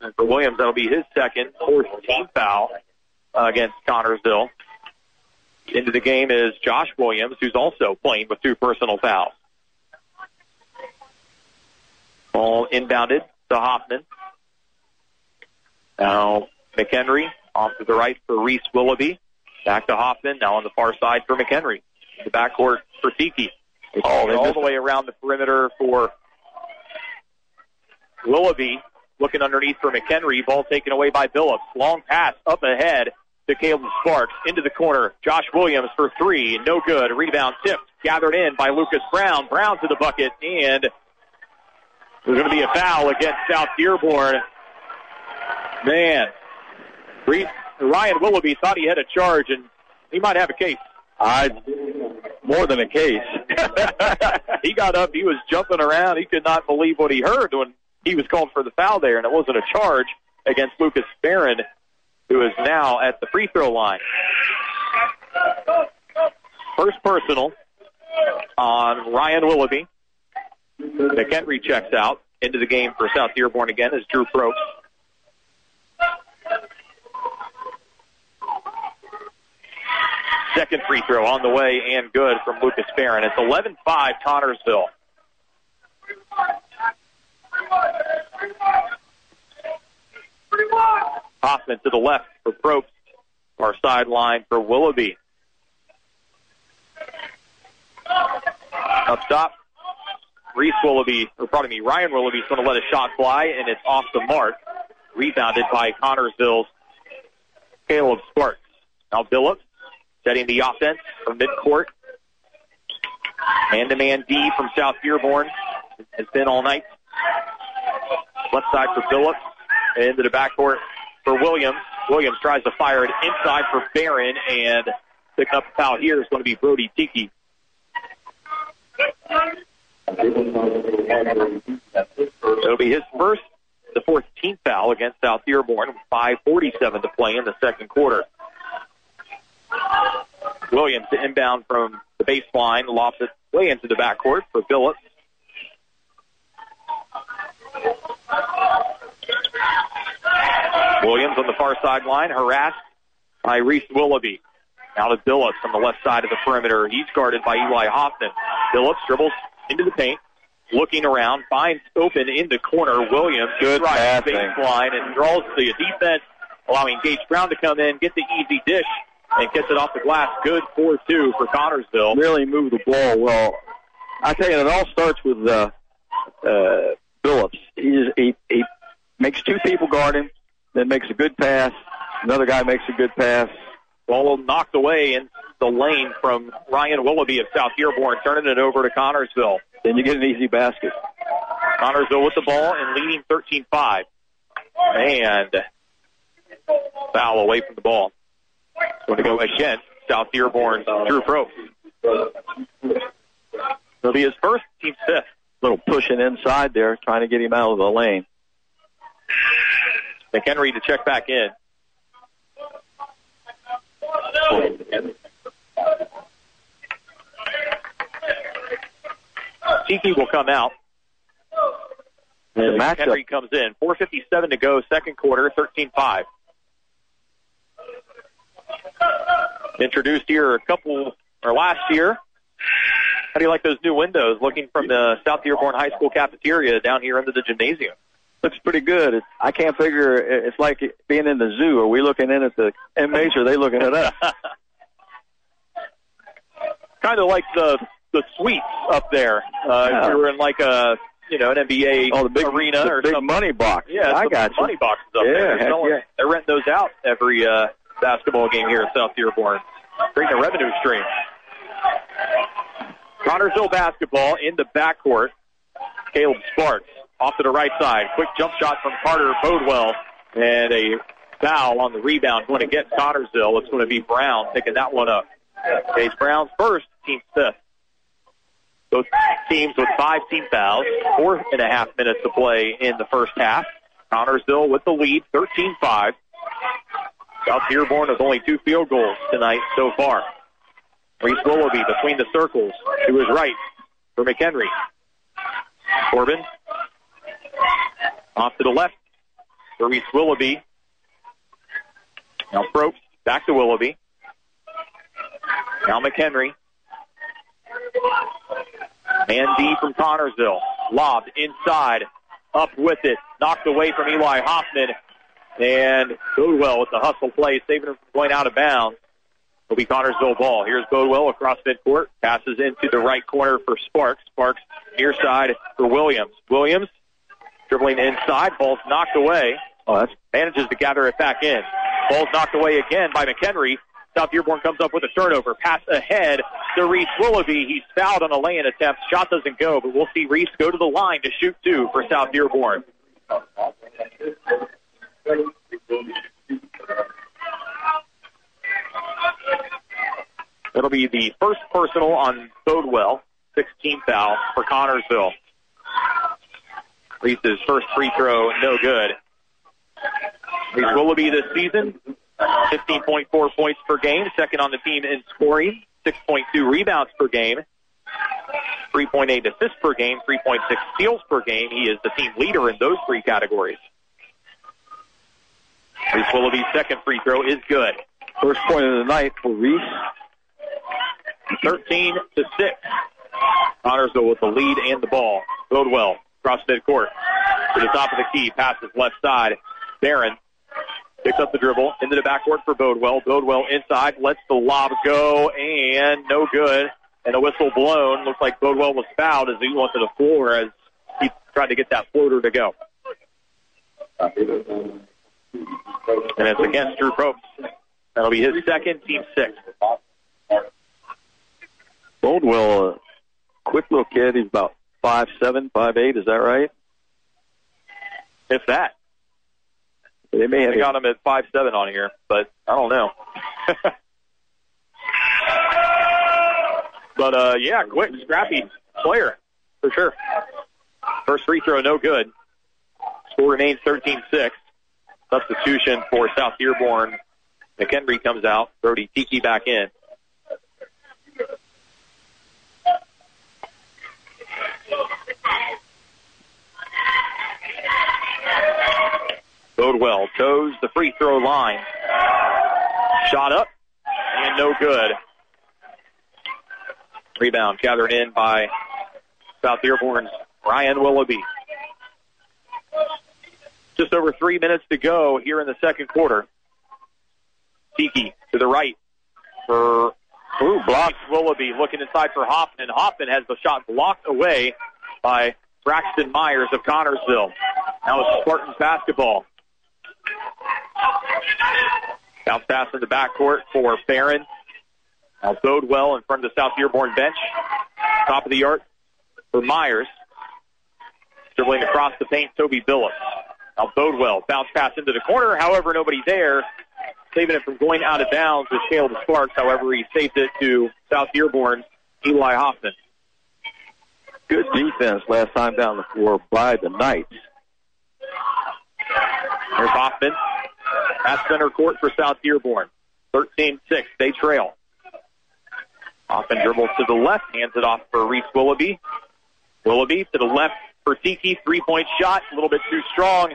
And for Williams, that'll be his second, fourth team foul uh, against Connersville. Into the game is Josh Williams, who's also playing with two personal fouls. Ball inbounded to Hoffman. Now McHenry off to the right for Reese Willoughby. Back to Hoffman. Now on the far side for McHenry. The backcourt for Tiki. It's Oh, all the way around the perimeter for Willoughby. Looking underneath for McHenry. Ball taken away by Phillips. Long pass up ahead to Caleb Sparks. Into the corner. Josh Williams for three. No good. Rebound tipped. Gathered in by Lucas Brown. Brown to the bucket. And there's going to be a foul against South Dearborn. Man. Ryan Willoughby thought he had a charge, and he might have a case. I more than a case. he got up. He was jumping around. He could not believe what he heard when he was called for the foul there, and it wasn't a charge against Lucas Barron, who is now at the free throw line. First personal on Ryan Willoughby. McHenry checks out into the game for South Dearborn again is Drew Probst. Second free throw on the way and good from Lucas Barron. It's 11-5 Connersville. Hoffman to the left for Probst. Our sideline for Willoughby. Up top, Reese Willoughby, or pardon me, Ryan Willoughby's going to let a shot fly, and it's off the mark. Rebounded by Connersville's Caleb Sparks. Now Billups setting the offense from midcourt. Man-to-man D from South Dearborn has been all night. Left side for and into the backcourt for Williams. Williams tries to fire it inside for Barron, and picking up the foul here is going to be Brody Tiki. It'll be his first, the 14th foul against South Dearborn. 5:47 to play in the second quarter. Williams to inbound from the baseline, lofts it way into the backcourt for Billups. Williams on the far sideline, harassed by Reese Willoughby. Now to Billups on the left side of the perimeter. He's guarded by Eli Hoffman. Billups dribbles into the paint, looking around, finds open in the corner. Williams Good passing. baseline and draws the defense, allowing Gage Brown to come in, get the easy dish, and gets it off the glass. Good 4-2 for Connersville. Really move the ball well. I tell you, it all starts with uh, uh, Phillips. He, is, he he makes two people guard him, then makes a good pass. Another guy makes a good pass. Ball knocked away in the lane from Ryan Willoughby of South Dearborn, turning it over to Connersville. Then you get an easy basket. Connersville with the ball and leading 13-5. And foul away from the ball. Going to go against South Dearborn's Drew Probst. It'll be his first, team fifth. Little pushing inside there, trying to get him out of the lane. McHenry to check back in. Tiki will come out. Matchup. Henry comes in. 4.57 to go, second quarter, 13-5. Introduced here a couple, or last year. How do you like those new windows looking from the South Dearborn High School cafeteria down here into the gymnasium? Looks pretty good. It's, I can't figure. It's like being in the zoo. Are we looking in at the inmates, or are they looking at us? kind of like the the suites up there. Uh, Yeah. If you were in like a you know an NBA Oh, the big arena the or big something. money box. Yeah, I got you. money boxes up Yeah, there. They're, selling- yeah. they're renting those out every uh, basketball game here at South Dearborn. Bring the revenue stream. Connersville basketball in the backcourt. Caleb Sparks off to the right side. Quick jump shot from Carter Bodewell. And a foul on the rebound going against Connersville. It's going to be Brown picking that one up. Case Brown's first, team fifth. Both teams with five team fouls. Four and a half minutes to play in the first half. Connersville with the lead, 13-5. South Dearborn with only two field goals tonight so far. Reese Willoughby between the circles to his right for McHenry. Corbin off to the left Reese Willoughby. Now Probst back to Willoughby. Now McHenry. Man D from Connersville. Lobbed inside. Up with it. Knocked away from Eli Hoffman. And Bodwell with the hustle play, saving him from going out of bounds. Will be Connersville ball. Here's Bodwell across midcourt. Passes into the right corner for Sparks. Sparks near side for Williams. Williams dribbling inside. Ball's knocked away. Oh, that's manages to gather it back in. Ball's knocked away again by McHenry. South Dearborn comes up with a turnover. Pass ahead to Reese Willoughby. He's fouled on a lay-in attempt. Shot doesn't go, but we'll see Reese go to the line to shoot two for South Dearborn. It'll be the first personal on Bodewell, 16 foul for Connersville. Reese's first free throw, no good. Reese Willoughby this season, 15.4 points per game, second on the team in scoring, 6.2 rebounds per game, 3.8 assists per game, 3.6 steals per game. He is the team leader in those three categories. Reese Willoughby's second free throw is good. First point of the night for Reese. 13 to 6. Connersville with the lead and the ball. Bodewell across midcourt to the top of the key, passes left side. Barron picks up the dribble into the backcourt for Bodewell. Bodewell inside, lets the lob go, and no good. And a whistle blown. Looks like Bodewell was fouled as he went to the floor as he tried to get that floater to go. And it's against Drew Probst. That'll be his second, team six. Bodewell, a quick little kid. He's about five seven, five eight. Is that right? If that. They may have They got him at five seven on here, but I don't know. but uh yeah, quick, scrappy player for sure. First free throw, no good. Score remains 13-6. Substitution for South Dearborn. McHenry comes out. Brody Tiki back in. Bodewell toes the free throw line. Shot up and no good. Rebound gathered in by South Dearborn's Ryan Willoughby. Just over three minutes to go here in the second quarter. Tiki to the right for Ooh, blocks Willoughby looking inside for Hoffman. Hoffman has the shot blocked away by Braxton Myers of Connersville. Now it's Spartans basketball. Bounce pass in the backcourt for Barron. Now Bodewell in front of the South Dearborn bench. Top of the yard for Myers. Dribbling across the paint, Toby Billups. Now Bodewell, bounce pass into the corner. However, nobody there. Saving it from going out of bounds with Caleb Sparks. However, he saved it to South Dearborn, Eli Hoffman. good defense last time down the floor by the Knights. Here's Hoffman at center court for South Dearborn. 13-6, they trail. Hoffman dribbles to the left, hands it off for Reese Willoughby. Willoughby to the left for Tiki, three-point shot, a little bit too strong.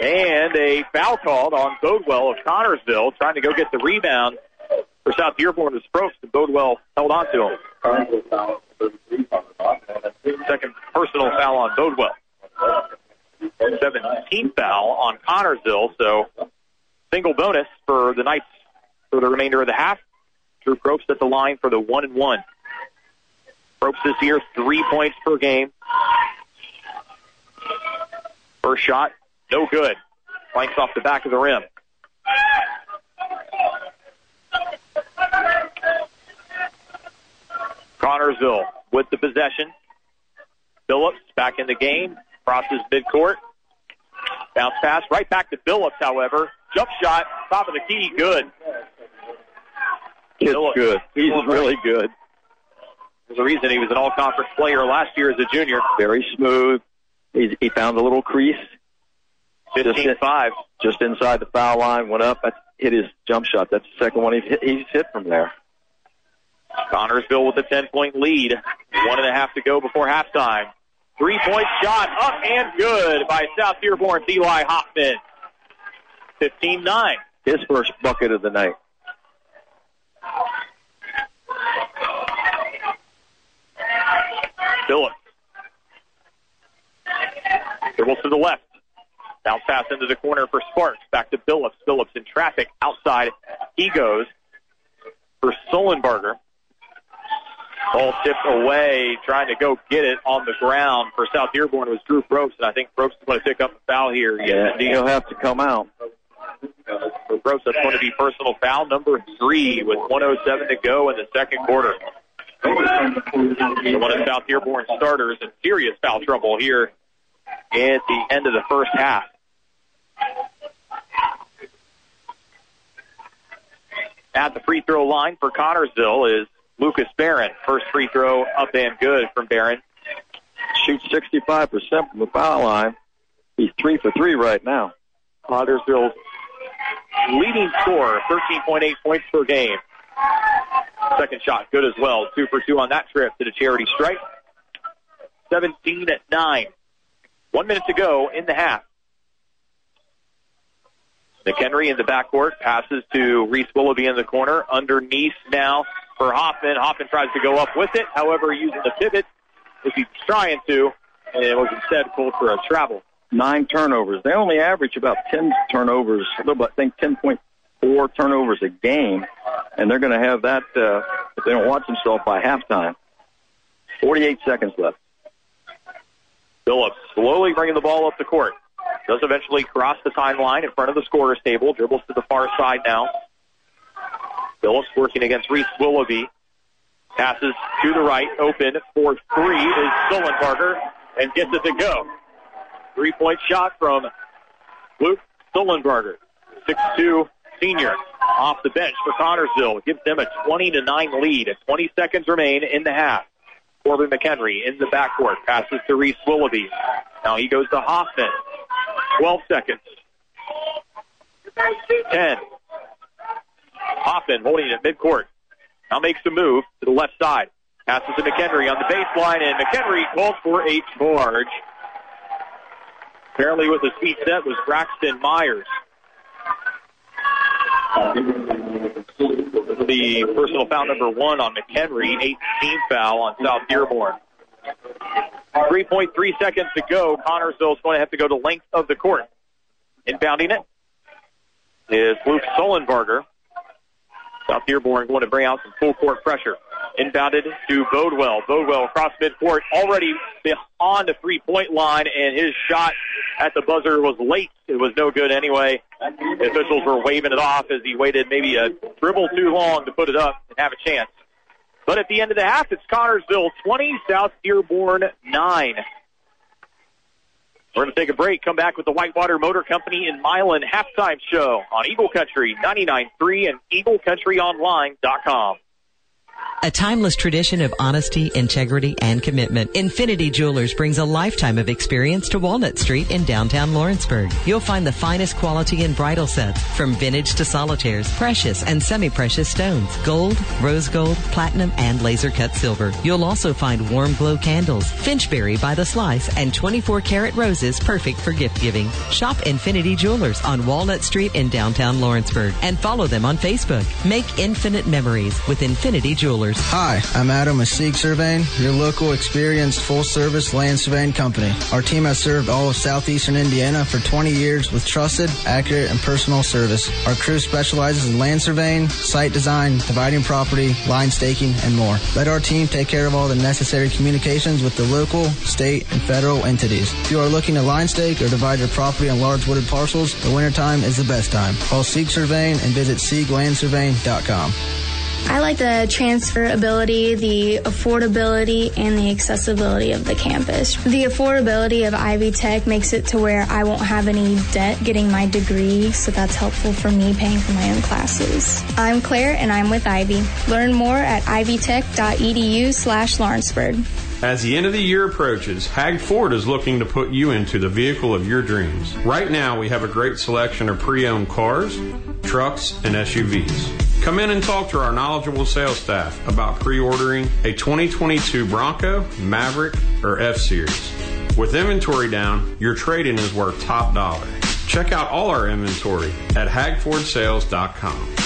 And a foul called on Bodewell of Connersville, trying to go get the rebound for South Dearborn was Probst, and Bodewell held on to him. Second personal foul on Bodewell. 17th foul on Connersville, so single bonus for the Knights for the remainder of the half. Drew Probst at the line for the one and one. Probst this year, three points per game. First shot, no good. Flanks off the back of the rim. Connersville with the possession. Phillips back in the game, crosses midcourt. Bounce pass right back to Phillips, however. Jump shot, top of the key, good. Kid's good. He's really good. There's a reason he was an all-conference player last year as a junior. Very smooth. He, he found a little crease. Just, 15-5. just inside the foul line, went up, hit his jump shot. That's the second one he's hit, he's hit from there. Connersville with a 10-point lead. One and a half to go before halftime. Three-point shot up and good by South Dearborn's Eli Hoffman. 15-9. His first bucket of the night. Phillips. Dribbles to the left. Bounce pass into the corner for Sparks. Back to Phillips. Phillips in traffic. Outside. He goes for Sullenberger. Ball tipped away, trying to go get it on the ground for South Dearborn was Drew Probst, and I think Probst is going to pick up a foul here. Indeed. He'll have to come out. Uh, for Probst, that's going to be personal foul number three with 107 to go in the second quarter. So one of South Dearborn starters in serious foul trouble here at the end of the first half. At the free throw line for Connersville is Lucas Barron. First free throw up and good from Barron. Shoots 65% from the foul line. He's three for three right now. Connersville's leading scorer, 13.8 points per game. Second shot, good as well. Two for two on that trip to the charity stripe. 17 at 9. One minute to go in the half. McHenry in the backcourt passes to Reese Willoughby in the corner. Underneath now for Hoffman. Hoffman tries to go up with it. However, using the pivot, if he's trying to, and it was instead called for a travel. Nine turnovers. They only average about 10 turnovers, a little bit, I think 10.4 turnovers a game, and they're going to have that uh, if they don't watch themselves by halftime. 48 seconds left. Phillips slowly bringing the ball up the court. Does eventually cross the timeline in front of the scorer's table. Dribbles to the far side now. Phillips working against Reese Willoughby. Passes to the right, open for three is Sullenberger and gets it to go. Three point shot from Luke Sullenberger. 6'2 senior off the bench for Connersville. Gives them a 20 to 9 lead. 20 seconds remain in the half. Corbin McHenry in the backcourt. Passes to Reese Willoughby. Now he goes to Hoffman. 12 seconds. 10. Hoffman holding it at midcourt. Now makes the move to the left side. Passes to McHenry on the baseline, and McHenry called for a charge. Apparently with his feet set was Braxton Myers. The personal foul number one on McHenry, 18 foul on South Dearborn. 3.3 seconds to go. Connersville is going to have to go to length of the court. Inbounding it is Luke Sullenberger. South Dearborn going to bring out some full court pressure. Inbounded to Bodwell. Bodwell across midcourt, already on the three point line, and his shot at the buzzer was late. It was no good anyway. The officials were waving it off as he waited maybe a dribble too long to put it up and have a chance. But at the end of the half, it's Connersville 20, South Dearborn 9. We're going to take a break, come back with the Whitewater Motor Company in Milan halftime show on Eagle Country 99.3 and EagleCountryOnline.com. A timeless tradition of honesty, integrity, and commitment. Infinity Jewelers brings a lifetime of experience to Walnut Street in downtown Lawrenceburg. You'll find the finest quality in bridal sets, from vintage to solitaires, precious and semi-precious stones, gold, rose gold, platinum, and laser cut silver. You'll also find warm glow candles, Finchberry by the slice, and 24 karat roses perfect for gift giving. Shop Infinity Jewelers on Walnut Street in downtown Lawrenceburg and follow them on Facebook. Make infinite memories with Infinity Jewelers. Hi, I'm Adam Seig Surveying, your local experienced full service land surveying company. Our team has served all of southeastern Indiana for 20 years with trusted, accurate, and personal service. Our crew specializes in land surveying, site design, dividing property, line staking, and more. Let our team take care of all the necessary communications with the local, state, and federal entities. If you are looking to line stake or divide your property on large wooded parcels, the wintertime is the best time. Call Seig Surveying and visit SeigLandSurveying.com. I like the transferability, the affordability, and the accessibility of the campus. The affordability of Ivy Tech makes it to where I won't have any debt getting my degree, so that's helpful for me paying for my own classes. I'm Claire, and I'm with Ivy. Learn more at ivytech.edu slash Lawrenceburg. As the end of the year approaches, Hag Ford is looking to put you into the vehicle of your dreams. Right now, we have a great selection of pre owned cars, trucks, and SUVs. Come in and talk to our knowledgeable sales staff about pre ordering a 2022 Bronco, Maverick, or F Series. With inventory down, your trade in is worth top dollar. Check out all our inventory at hagfordsales.com.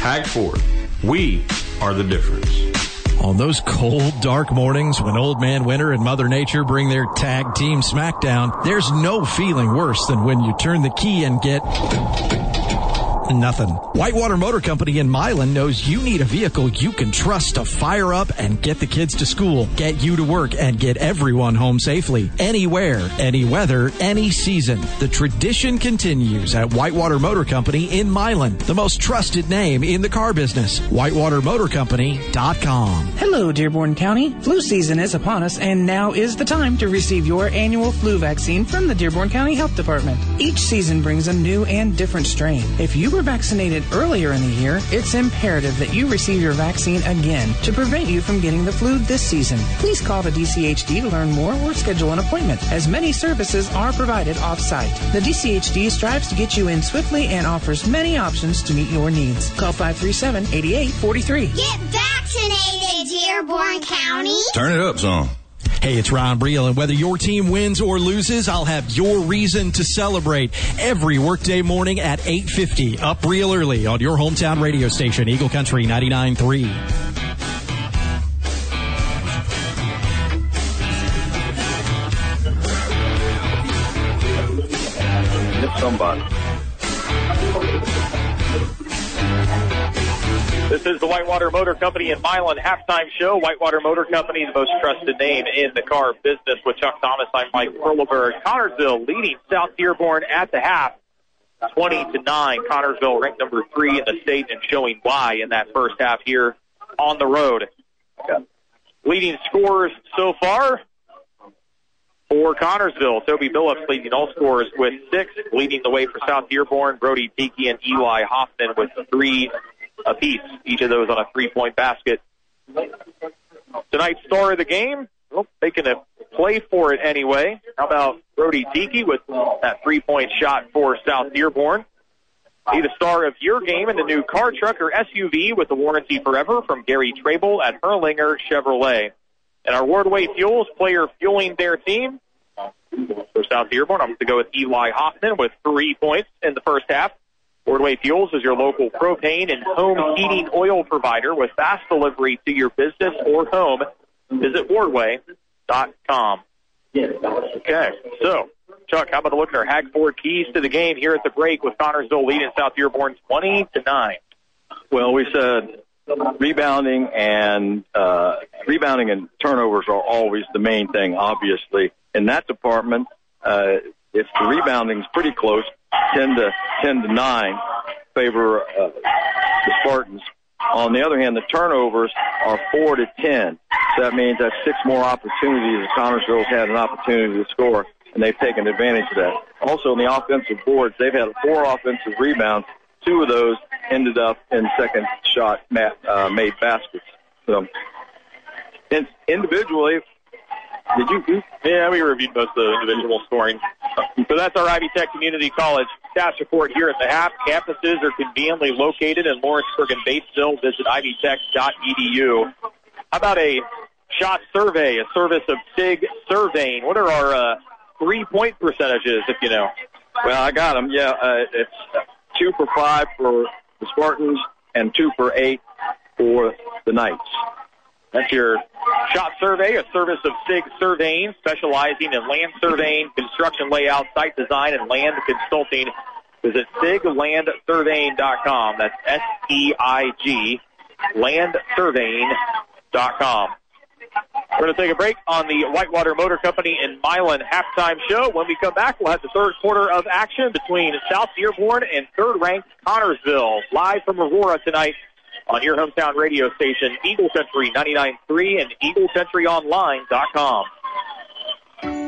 Hag Ford, we are the difference. On those cold, dark mornings when Old Man Winter and Mother Nature bring their tag team smackdown, there's no feeling worse than when you turn the key and get nothing. Whitewater Motor Company in Milan knows you need a vehicle you can trust to fire up and get the kids to school, get you to work, and get everyone home safely. Anywhere, any weather, any season. The tradition continues at Whitewater Motor Company in Milan, the most trusted name in the car business. WhitewaterMotorCompany.com. Hello, Dearborn County. Flu season is upon us, and now is the time to receive your annual flu vaccine from the Dearborn County Health Department. Each season brings a new and different strain. If you were vaccinated earlier in the year, it's imperative that you receive your vaccine again to prevent you from getting the flu this season. Please call the DCHD to learn more or schedule an appointment, as many services are provided off site. The DCHD strives to get you in swiftly and offers many options to meet your needs. Call 537 8843. Get vaccinated, Dearborn County. Turn it up some. Hey, it's Ron Briel, and whether your team wins or loses, I'll have your reason to celebrate every workday morning at 8.50, up real early on your hometown radio station, Eagle Country 99.3. is the Whitewater Motor Company in Milan halftime show. Whitewater Motor Company, the most trusted name in the car business. With Chuck Thomas, I'm Mike Perleberg. Connersville leading South Dearborn at the half, 20 to nine. Connersville ranked number three in the state and showing why in that first half here on the road. Leading scores so far for Connersville. Toby Billups leading all scores with six, leading the way for South Dearborn. Brody Tiki and Eli Hoffman with three apiece, each of those on a three-point basket. Tonight's star of the game, well, making a play for it anyway. How about Brody Tiki with that three-point shot for South Dearborn? Be the star of your game in the new car, truck, or SUV with the warranty forever from Gary Trable at Hurlinger Chevrolet. And our Wardway Fuels player fueling their team for South Dearborn. I'm going to go with Eli Hoffman with three points in the first half. Wardway Fuels is your local propane and home heating oil provider with fast delivery to your business or home. Visit wardway.com. Okay, so Chuck, how about a look at our Hag Ford keys to the game here at the break with Connersville leading South Dearborn 20 to 9. Well, we said rebounding and uh, rebounding and turnovers are always the main thing. Obviously, in that department, uh, if the rebounding is pretty close, ten to ten to nine, favor uh, the Spartans. On the other hand, the turnovers are four to ten. So that means that six more opportunities. The Connersville's had an opportunity to score, and they've taken advantage of that. Also, in the offensive boards, they've had four offensive rebounds. Two of those ended up in second shot uh, made baskets. So, individually, did you? Yeah, we reviewed most of the individual scoring. So that's our Ivy Tech Community College staff support here at the half. Campuses are conveniently located in Lawrenceburg and Batesville. Visit ivytech.edu. How about a shot survey, a service of Seig surveying? What are our uh, three-point percentages, if you know? Well, I got them. Yeah, uh, it's two for five for the Spartans and two for eight for the Knights. That's your shot survey, a service of Seig Surveying, specializing in land surveying, construction layout, site design, and land consulting. Visit SeigLandSurveying.com. That's S-E-I-G, landsurveying.com. We're going to take a break on the Whitewater Motor Company in Milan halftime show. When we come back, we'll have the third quarter of action between South Dearborn and third-ranked Connersville. Live from Aurora tonight on your hometown radio station, Eagle Country 99.3 and EagleCountryOnline.com.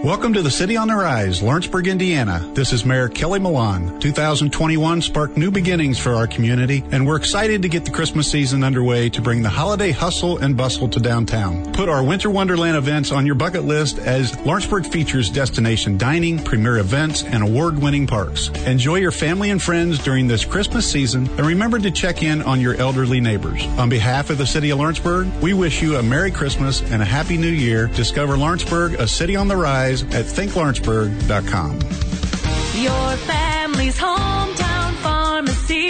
Welcome to the City on the Rise, Lawrenceburg, Indiana. This is Mayor Kelly Mollaun. 2021 sparked new beginnings for our community, and we're excited to get the Christmas season underway to bring the holiday hustle and bustle to downtown. Put our Winter Wonderland events on your bucket list as Lawrenceburg features destination dining, premier events, and award-winning parks. Enjoy your family and friends during this Christmas season, and remember to check in on your elderly neighbors. On behalf of the City of Lawrenceburg, we wish you a Merry Christmas and a Happy New Year. Discover Lawrenceburg, a city on the rise at thinklawrenceburg.com. Your family's hometown pharmacy,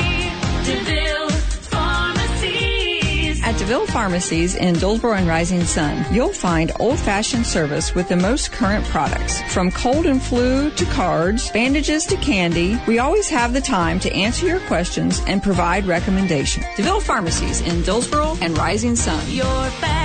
DeVille Pharmacies. At DeVille Pharmacies in Dillsboro and Rising Sun, you'll find old-fashioned service with the most current products. From cold and flu to cards, bandages to candy, we always have the time to answer your questions and provide recommendations. DeVille Pharmacies in Dillsboro and Rising Sun. Your family's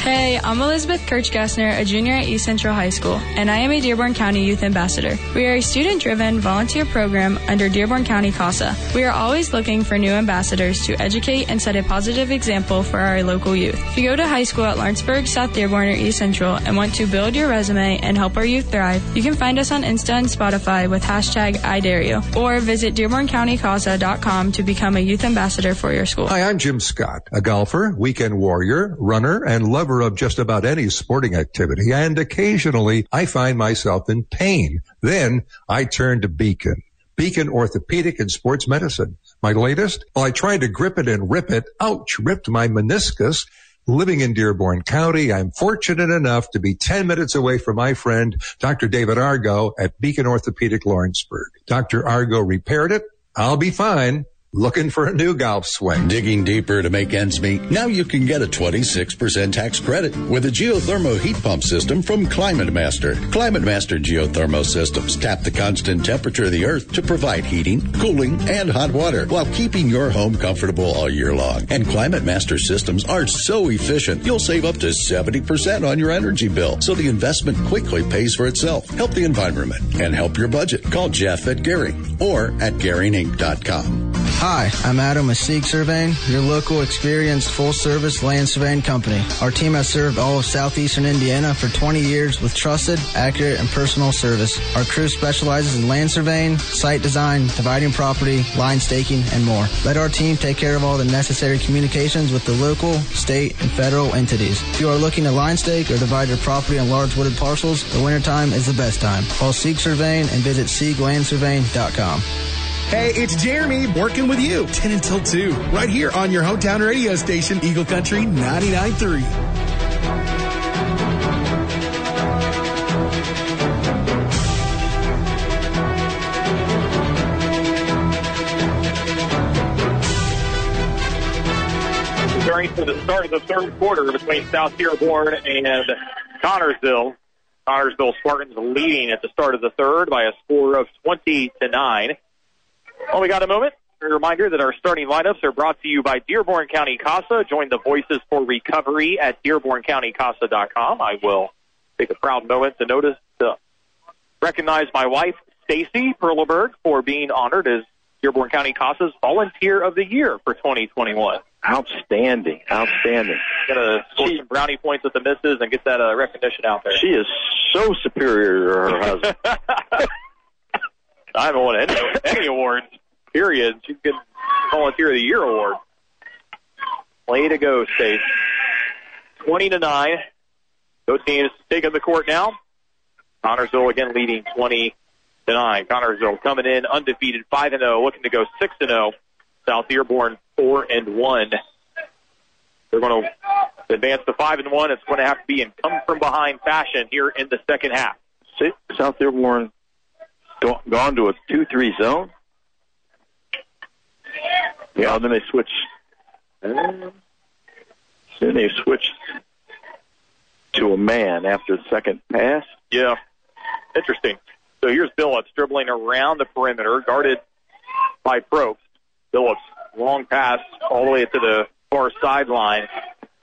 Hey, I'm Elizabeth Kirchgassner, a junior at East Central High School, and I am a Dearborn County Youth Ambassador. We are a student-driven volunteer program under Dearborn County CASA. We are always looking for new ambassadors to educate and set a positive example for our local youth. If you go to high school at Lawrenceburg, South Dearborn, or East Central and want to build your resume and help our youth thrive, you can find us on Insta and Spotify with hashtag IDareYou, or visit DearbornCountyCASA.com to become a youth ambassador for your school. Hi, I'm Jim Scott, a golfer, weekend warrior, runner, and lover of just about any sporting activity, and occasionally I find myself in pain. Then I turn to Beacon. Beacon Orthopedic and Sports Medicine. My latest? Well, I tried to grip it and rip it. Ouch, ripped my meniscus. Living in Dearborn County, I'm fortunate enough to be 10 minutes away from my friend, Dr. David Argo at Beacon Orthopedic Lawrenceburg. Dr. Argo repaired it. I'll be fine. Looking for a new golf swing? Digging deeper to make ends meet? Now you can get a 26% tax credit with a geothermal heat pump system from Climate Master. Climate Master geothermal systems tap the constant temperature of the earth to provide heating, cooling, and hot water while keeping your home comfortable all year long. And Climate Master systems are so efficient, you'll save up to 70% on your energy bill. So the investment quickly pays for itself. Help the environment and help your budget. Call Jeff at Gary or at GaryInc.com. Hi, I'm Adam with Seig Surveying, your local experienced full service land surveying company. Our team has served all of southeastern Indiana for 20 years with trusted, accurate, and personal service. Our crew specializes in land surveying, site design, dividing property, line staking, and more. Let our team take care of all the necessary communications with the local, state, and federal entities. If you are looking to line stake or divide your property on large wooded parcels, the wintertime is the best time. Call Seig Surveying and visit SeigLandSurveying.com. Hey, it's Jeremy working with you 10 until 2, right here on your hometown radio station, Eagle Country 99.3. Preparing for the start of the third quarter between South Dearborn and Connersville. Connersville Spartans leading at the start of the third by a score of 20 to 9. Well, we got a moment. A reminder that our starting lineups are brought to you by Dearborn County CASA. Join the Voices for Recovery at DearbornCountyCASA.com. I will take a proud moment to notice to recognize my wife, Stacy Perleberg, for being honored as Dearborn County CASA's Volunteer of the Year for 2021. Outstanding, outstanding. Gonna score some brownie points with the misses and get that uh, recognition out there. She is so superior to her husband. I haven't won any, any awards, period. She's getting Volunteer of the Year award. Way to go, State. 20 to 9. Both teams taking the court now. Connersville again leading 20 to 9. Connersville coming in undefeated 5 and 0, looking to go 6 and 0. South Dearborn 4 and 1. They're going to advance to 5 and 1. It's going to have to be in come from behind fashion here in the second half. South Dearborn go- gone to a 2-3 zone. Yeah, then they switched. Then they switched to a man after the second pass. Yeah. Interesting. So here's Billups dribbling around the perimeter, guarded by Probst. Billups, long pass all the way to the far sideline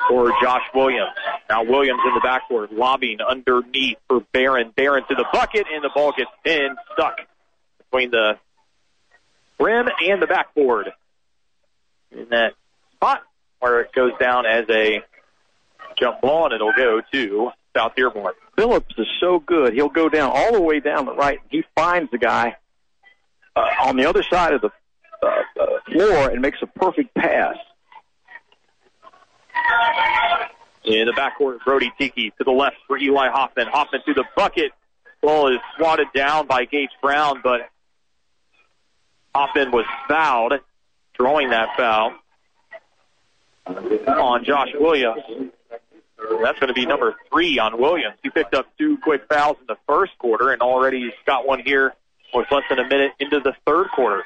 for Josh Williams. Now Williams in the backcourt, lobbing underneath for Barron. Barron to the bucket, and the ball gets pinned, stuck between the rim and the backboard. In that spot where it goes down as a jump ball, and it'll go to South Dearborn. Phillips is so good. He'll go down all the way down the right. He finds the guy uh, on the other side of the uh, uh, floor and makes a perfect pass. In the backcourt, Brody Tiki to the left for Eli Hoffman. Hoffman to the bucket. Ball is swatted down by Gage Brown, but Hoffman was fouled, drawing that foul on Josh Williams. That's going to be number three on Williams. He picked up two quick fouls in the first quarter, and already he's got one here with less than a minute into the third quarter.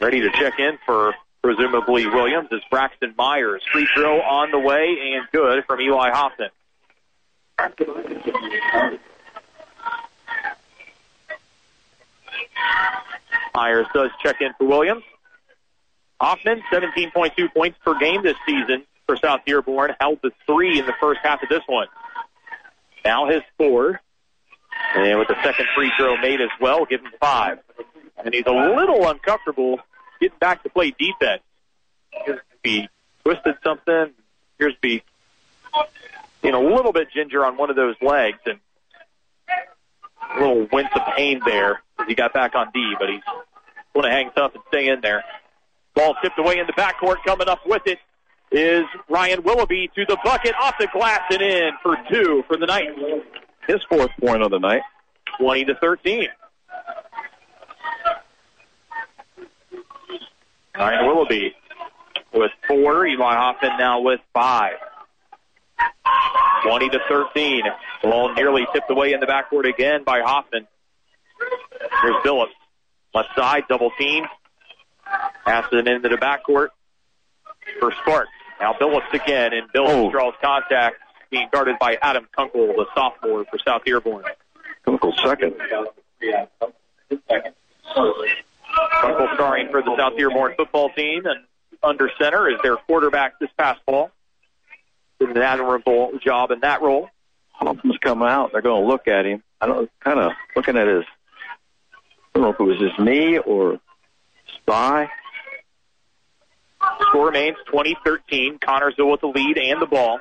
Ready to check in for presumably Williams is Braxton Myers. Free throw on the way and good from Eli Hoffman. Myers does check in for Williams. Hoffman, 17.2 points per game this season for South Dearborn, held to three in the first half of this one. Now his four. And with the second free throw made as well, give him five. And he's a little uncomfortable getting back to play defense. To be twisted something. To be in a little bit ginger on one of those legs and a little wince of pain there as he got back on D, but he's going to hang tough and stay in there. Ball tipped away in the backcourt. Coming up with it is Ryan Willoughby to the bucket, off the glass and in for two for the night. His fourth point of the night. 20 to 13. Ryan Willoughby with four. Eli Hoffman now with five. 20 to 13. Ball nearly tipped away in the backcourt again by Hoffman. Here's Billups. Left side, double team. Passes it into the backcourt for Sparks. Now Billups again, and Billups oh. draws contact, being guarded by Adam Kunkel, the sophomore for South Dearborn. Kunkel second. Kunkel starring for the South Dearborn football team, and under center is their quarterback this past fall. Did an admirable job in that role. Hoffman's come out. They're going to look at him. I don't kind of looking at his. I don't know if it was his knee or spy. Score remains 2013. Connersville with the lead and the ball.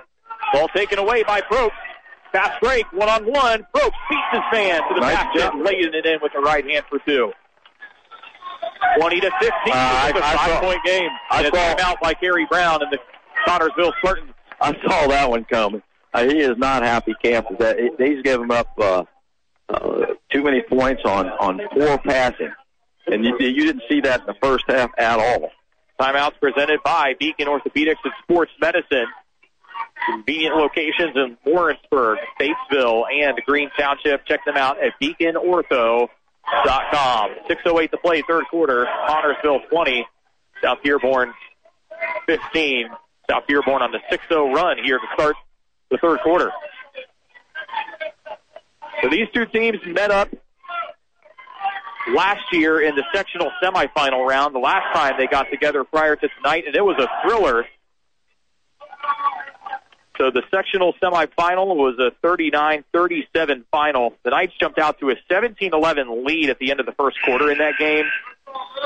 Ball taken away by Probst. Fast break, one on one. Probst beats his man to the Nice back laying it in with the right hand for two. 20 to 15. Uh, I- is saw- five point game. I saw- out by Kerry Brown and the Connersville Spartans. I saw that one coming. Uh, he is not happy camp with that. He's given up uh, uh, too many points on on four passing, and you, you didn't see that in the first half at all. Timeouts presented by Beacon Orthopedics and Sports Medicine. Convenient locations in Lawrenceburg, Batesville, and Green Township. Check them out at beaconortho.com. 6.08 to play, third quarter. Connersville 20, South Dearborn 15. South Dearborn on the 6-0 run here to start the third quarter. So these two teams met up last year in the sectional semifinal round. The last time they got together prior to tonight, and it was a thriller. So the sectional semifinal was a 39-37 final. The Knights jumped out to a 17-11 lead at the end of the first quarter in that game.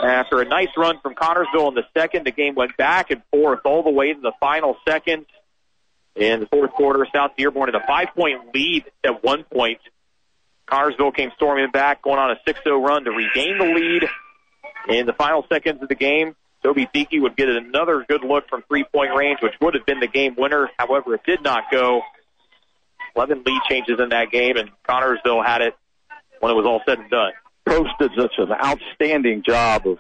After a nice run from Connersville in the second, the game went back and forth all the way to the final seconds. In the fourth quarter, South Dearborn had a five-point lead at one point. Connersville came storming back, going on a 6-0 run to regain the lead. In the final seconds of the game, Toby Tiki would get another good look from three-point range, which would have been the game winner. However, it did not go. 11 lead changes in that game, and Connersville had it when it was all said and done. Post did such an outstanding job of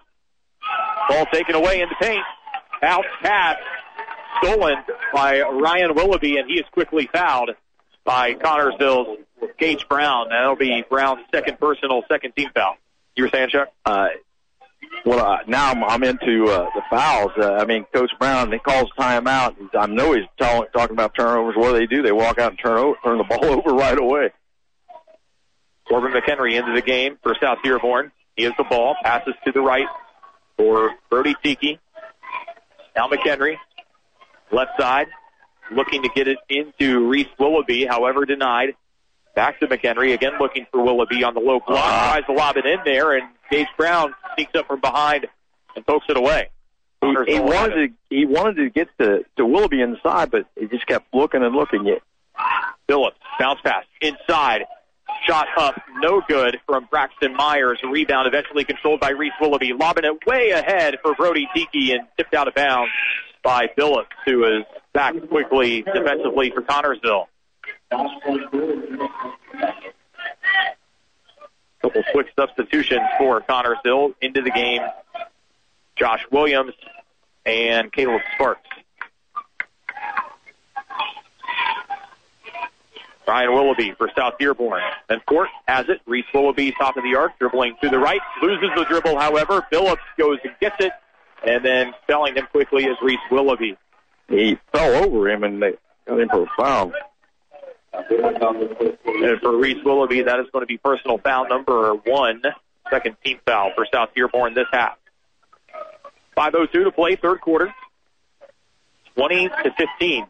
Ball taken away in the paint. Out pass stolen by Ryan Willoughby, and he is quickly fouled by Connersville's Gage Brown. That'll be Brown's second personal, second team foul. You were saying, Chuck? uh, well, uh, now I'm, I'm into uh, the fouls. Uh, I mean, Coach Brown, he calls timeout. I know he's tell, talking about turnovers. What do they do? They walk out and turn over, turn the ball over right away. Corbin McHenry into the game for South Dearborn. He has the ball, passes to the right for Brody Tiki. Now McHenry, left side, looking to get it into Reese Willoughby, however denied. Back to McHenry, again looking for Willoughby on the low block, tries to lob it in there, and Gage Brown sneaks up from behind and pokes it away. He, he wanted to he wanted to get to to Willoughby inside, but he just kept looking and looking. Yet Phillips, bounce pass, inside, shot up, no good from Braxton Myers. Rebound eventually controlled by Reese Willoughby, lobbing it way ahead for Brody Tiki and tipped out of bounds by Phillips, who is back quickly defensively for Connersville. Couple quick substitutions for Connersville into the game. Josh Williams and Caleb Sparks. Ryan Willoughby for South Dearborn. Then Court has it. Reese Willoughby top of the arc, dribbling to the right, loses the dribble. However, Phillips goes and gets it, and then felling him quickly is Reese Willoughby. he fell over him and they got him for a foul. And for Reese Willoughby, that is going to be personal foul number one, second team foul for South Dearborn this half. 5.02 to play, third quarter. 20 to 15.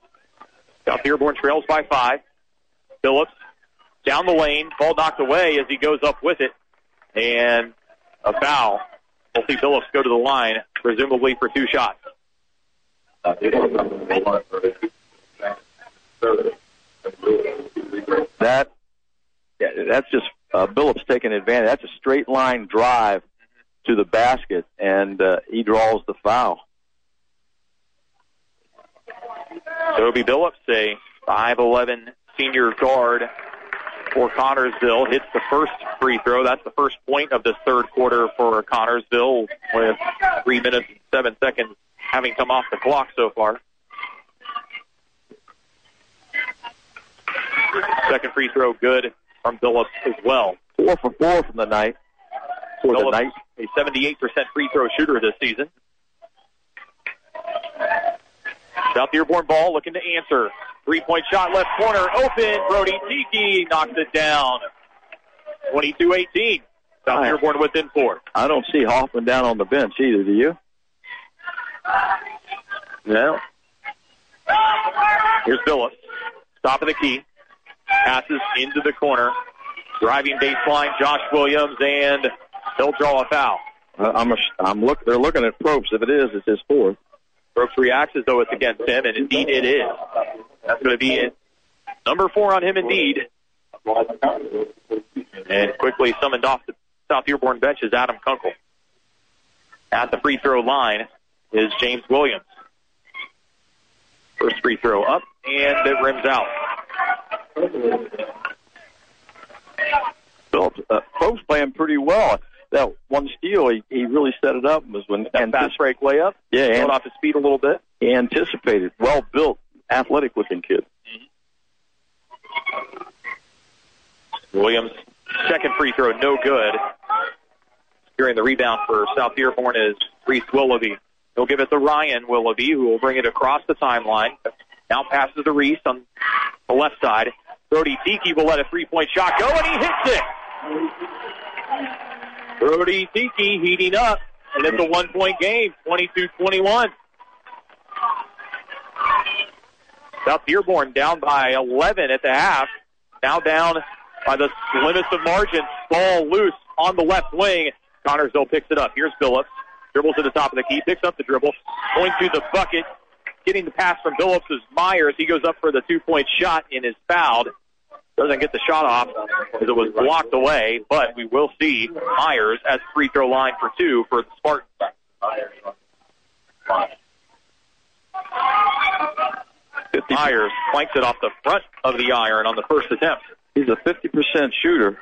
South Dearborn trails by five. Phillips down the lane, ball knocked away as he goes up with it, and a foul. We'll see Phillips go to the line, presumably for two shots. That that's just uh, Billups taking advantage. That's a straight line drive to the basket, and uh, he draws the foul. Toby Billups, a 5'11 senior guard for Connersville, hits the first free throw. That's the first point of this third quarter for Connersville with three minutes and seven seconds having come off the clock so far. Second free throw good from Billups as well. Four for four from the night. for the night. a 78% free throw shooter this season. South Dearborn ball looking to answer. Three point shot left corner open. Brody Tiki knocks it down. 22 18. South Dearborn within four. I don't see Hoffman down on the bench either. Do you? No. Here's Phillips. Top of the key. Passes into the corner. Driving baseline, Josh Williams, and he'll draw a foul. Uh, I'm a, I'm look. They're looking at Probst. If it is, it's his fourth. Brooks reacts as though it's against him, and indeed it is. That's going to be it. Number four on him, indeed. And quickly summoned off the South Dearborn bench is Adam Kunkel. At the free throw line is James Williams. First free throw up, and it rims out. Phillips, uh, Probst playing pretty well. That one steal, he, he really set it up. Was when That fast break layup. Yeah, and off his feet a little bit. he anticipated. Well built, athletic looking kid. Williams, second free throw, no good. Securing the rebound for South Dearborn is Reese Willoughby. He'll give it to Ryan Willoughby, who will bring it across the timeline. Now passes to Reese on the left side. Brody Tiki will let a three-point shot go, and he hits it. Brody Tiki heating up, and it's a one-point game, 22-21. South Dearborn down by 11 at the half. Now down by the slimmest of margins. Ball loose on the left wing. Connersville picks it up. Here's Phillips. Dribbles to the top of the key. Picks up the dribble. Going to the bucket. Getting the pass from Phillips is Myers. He goes up for the two-point shot and is fouled. Doesn't get the shot off because it was blocked away, but we will see Myers at the free throw line for two for the Spartans. Myers flanks it off the front of the iron on the first attempt. He's a 50% shooter.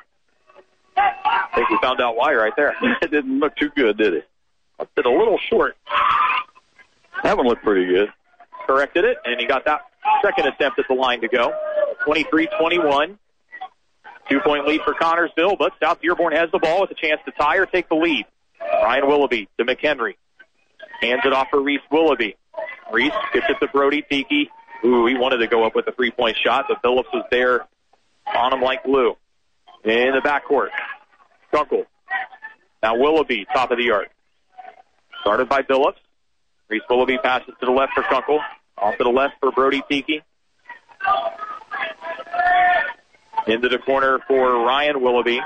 I think we found out why right there. it didn't look too good, did it? Did a little short. That one looked pretty good. Corrected it, and he got that second attempt at the line to go. 23-21. Two-point lead for Connersville, but South Dearborn has the ball with a chance to tie or take the lead. Ryan Willoughby to McHenry. Hands it off for Reese Willoughby. Reese gets it to Brody Tiki. Ooh, he wanted to go up with a three-point shot, but Phillips was there on him like glue. In the backcourt, Kunkel. Now Willoughby, top of the arc. Started by Phillips. Reese Willoughby passes to the left for Kunkel. Off to the left for Brody Tiki. Into the corner for Ryan Willoughby.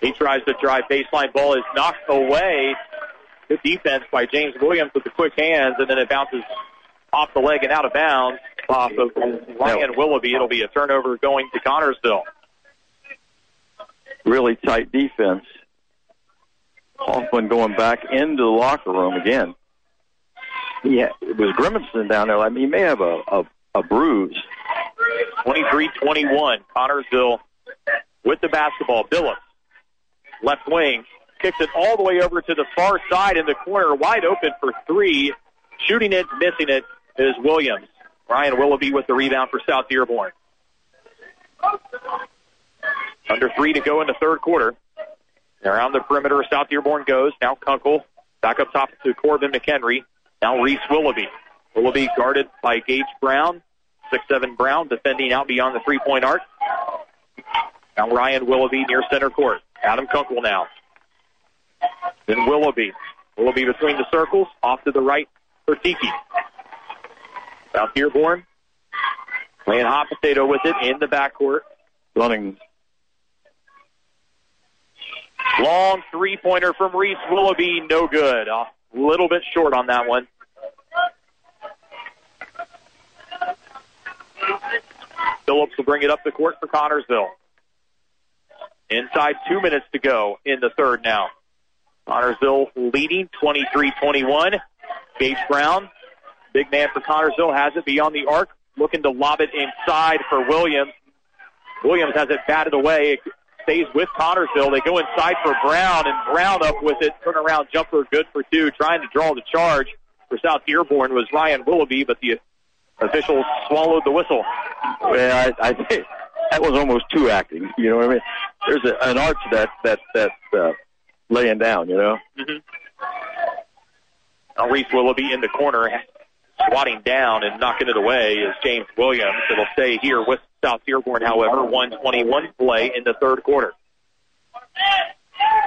He tries to drive baseline. Ball is knocked away. Good defense by James Williams with the quick hands, and then it bounces off the leg and out of bounds off of Ryan Willoughby. It'll be a turnover going to Connersville. Really tight defense. Hoffman going back into the locker room again. Yeah, it was Grimmonson down there. I mean, he may have a, a, a bruise. 23-21. Connersville with the basketball. Billups, left wing, kicks it all the way over to the far side in the corner, wide open for three. Shooting it, missing it is Williams. Ryan Willoughby with the rebound for South Dearborn. Under three to go in the third quarter. Around the perimeter, South Dearborn goes. Now Kunkel back up top to Corbin McHenry. Now Reese Willoughby. Willoughby guarded by Gage Brown. Six seven Brown defending out beyond the three point arc. Now Ryan Willoughby near center court. Adam Kunkel now. Then Willoughby. Willoughby between the circles. Off to the right for Tiki. South Dearborn playing hot potato with it in the backcourt. Running Long three pointer from Reese Willoughby, no good. A little bit short on that one. Phillips will bring it up the court for Connersville. Inside two minutes to go in the third now. Connersville leading 23-21. Gage Brown, big man for Connersville, has it beyond the arc, looking to lob it inside for Williams. Williams has it batted away. Stays with Connersville. They go inside for Brown, and Brown up with it. Turnaround jumper, good for two. Trying to draw the charge for South Dearborn was Ryan Willoughby, but the officials swallowed the whistle. Well, I, I think that was almost too acting. You know what I mean? There's a, an art to that that that uh, laying down, you know. Mm-hmm. Now Reese Willoughby in the corner, swatting down and knocking it away is James Williams. It'll stay here with South Dearborn, however, 121 play in the third quarter.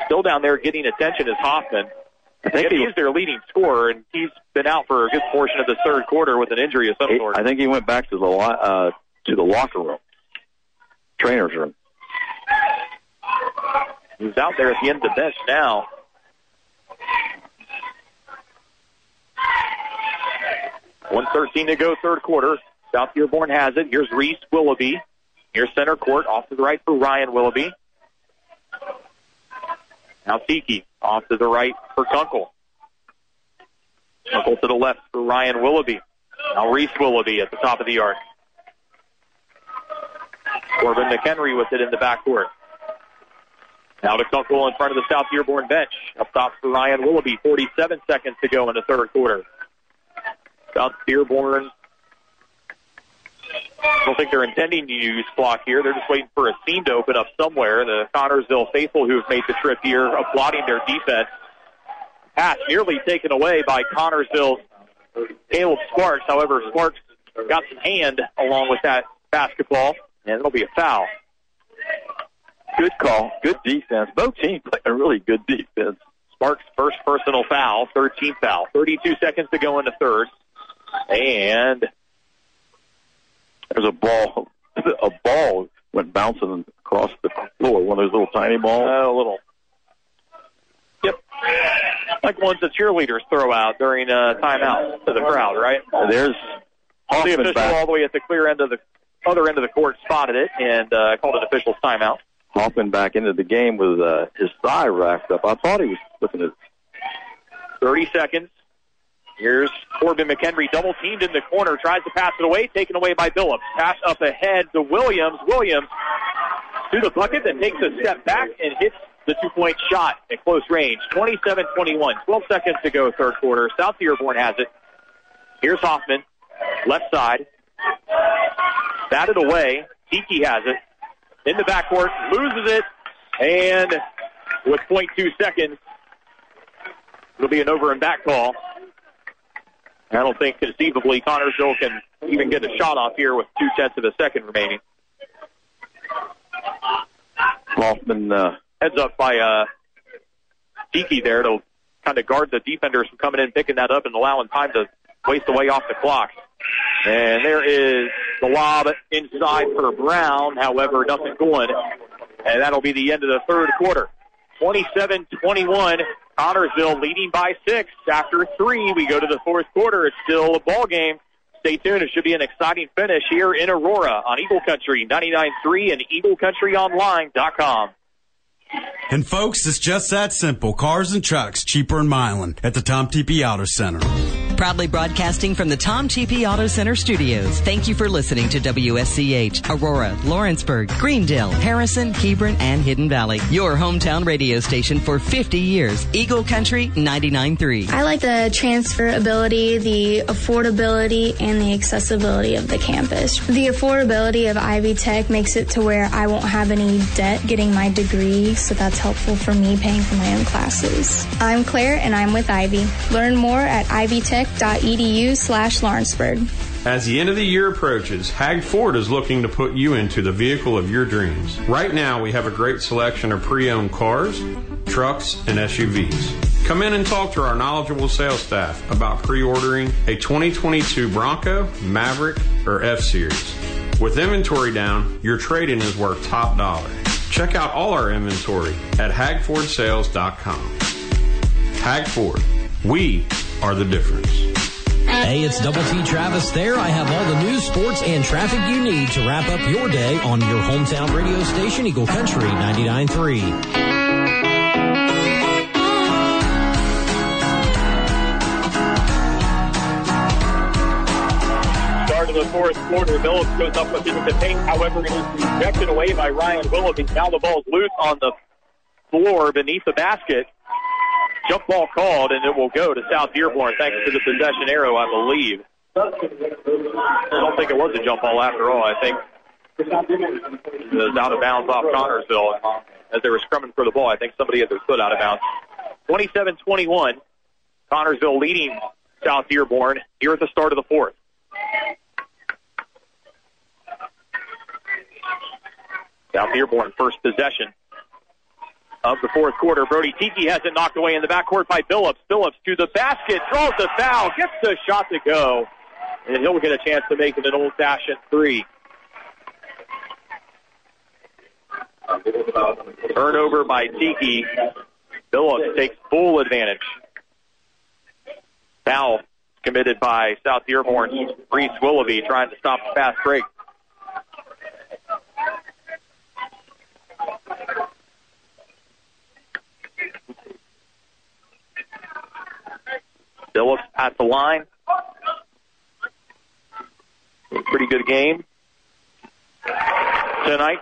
Still down there getting attention is Hoffman. I think he is their leading scorer, and he's been out for a good portion of the third quarter with an injury of some He- sort. I think he went back to the uh, to the locker room, trainer's room. He's out there at the end of the bench now. One thirteen to go, third quarter. South Dearborn has it. Here's Reese Willoughby. Here's center court, off to the right for Ryan Willoughby. Now Tiki off to the right for Kunkel. Kunkel to the left for Ryan Willoughby. Now Reese Willoughby at the top of the arc. Corbin McHenry with it in the backcourt. Now to Kunkel in front of the South Dearborn bench. Up top for Ryan Willoughby. 47 seconds to go in the third quarter. South Dearborn. I don't think they're intending to use clock here. They're just waiting for a seam to open up somewhere. The Connersville faithful who have made the trip here applauding their defense. Pass nearly taken away by Connersville's Caleb Sparks. However, Sparks got some hand along with that basketball, and it'll be a foul. Good call, good defense. Both teams play a really good defense. Sparks' first personal foul, 13th foul. 32 seconds to go in the third. And There's a ball, a ball went bouncing across the floor. One of those little tiny balls. uh, a little. Yep. Like ones the cheerleaders throw out during uh, timeout to the crowd, right? There's the official back. all the way at the clear end of the other end of the court spotted it and uh, called an official's timeout. Hoffman back into the game with uh, his thigh racked up. I thought he was looking at 30 seconds. Here's Corbin McHenry, double teamed in the corner, tries to pass it away, taken away by Billups. Pass up ahead to Williams. Williams to the bucket, then takes a step back and hits the two point shot at close range. 27 21. 12 seconds to go, third quarter. South Dearborn has it. Here's Hoffman, left side. Batted away. Tiki has it. In the backcourt, loses it, and with 0.2 seconds, it'll be an over and back call. I don't think conceivably Connersville can even get a shot off here with two tenths of a second remaining. Hoffman. Uh, Heads up by uh, Tiki there to kind of guard the defenders from coming in, picking that up, and allowing time to waste away off the clock. And there is the lob inside for Brown. However, nothing going. And that'll be the end of the third quarter. 27-21. Connersville leading by six. After three, we go to the fourth quarter. It's still a ball game. Stay tuned. It should be an exciting finish here in Aurora on Eagle Country 99.3 and EagleCountryOnline.com. And folks, it's just that simple. Cars and trucks cheaper in Milan at the Tom Tepe Auto Center. Proudly broadcasting from the Tom Tepe Auto Center studios. Thank you for listening to WSCH, Aurora, Lawrenceburg, Greendale, Harrison, Hebron, and Hidden Valley. Your hometown radio station for 50 years. Eagle Country 99.3. I like the transferability, the affordability, and the accessibility of the campus. The affordability of Ivy Tech makes it to where I won't have any debt getting my degree, so that's helpful for me paying for my own classes. I'm Claire, and I'm with Ivy. Learn more at ivytech.edu slash Lawrenceburg. As the end of the year approaches, Hag Ford is looking to put you into the vehicle of your dreams. Right now, we have a great selection of pre owned cars, trucks, and SUVs. Come in and talk to our knowledgeable sales staff about pre ordering a 2022 Bronco, Maverick, or F Series. With inventory down, your trade in is worth top dollar. Check out all our inventory at hagfordsales.com. Hag Ford, we are the difference. Hey, it's Double T Travis there. I have all the news, sports, and traffic you need to wrap up your day on your hometown radio station, Eagle Country 99.3. Start of the fourth quarter, Phillips goes up with it in the paint. However, it is rejected away by Ryan Willoughby. Now the ball's loose on the floor beneath the basket. Jump ball called, and it will go to South Dearborn thanks to the possession arrow, I believe. I don't think it was a jump ball after all. I think it was out of bounds off Connersville. as they were scrumming for the ball. I think somebody had their foot out of bounds. 27-21. Connersville leading South Dearborn here at the start of the fourth. South Dearborn first possession of the fourth quarter. Brody Tiki has it knocked away in the backcourt by Phillips. Phillips to the basket, draws the foul, gets the shot to go, and he'll get a chance to make it an old-fashioned three. Turnover by Tiki. Phillips takes full advantage. Foul committed by South Dearborn's Reese Willoughby trying to stop the fast break. Phillips at the line. Pretty good game tonight.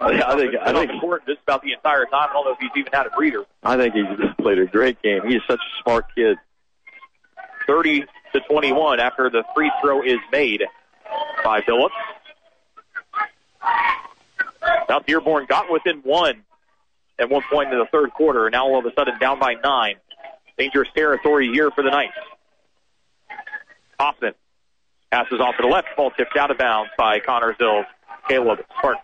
I think I think court just about the entire time. I don't know if he's even had a breather. I think he's just played a great game. He's such a smart kid. 30 to 21 after the free throw is made by Phillips. South Dearborn got within one at one point in the third quarter, and now all of a sudden down by nine. Dangerous territory here for the Knights. Hoffman passes off to the left, ball tipped out of bounds by Connersville's Caleb Sparks.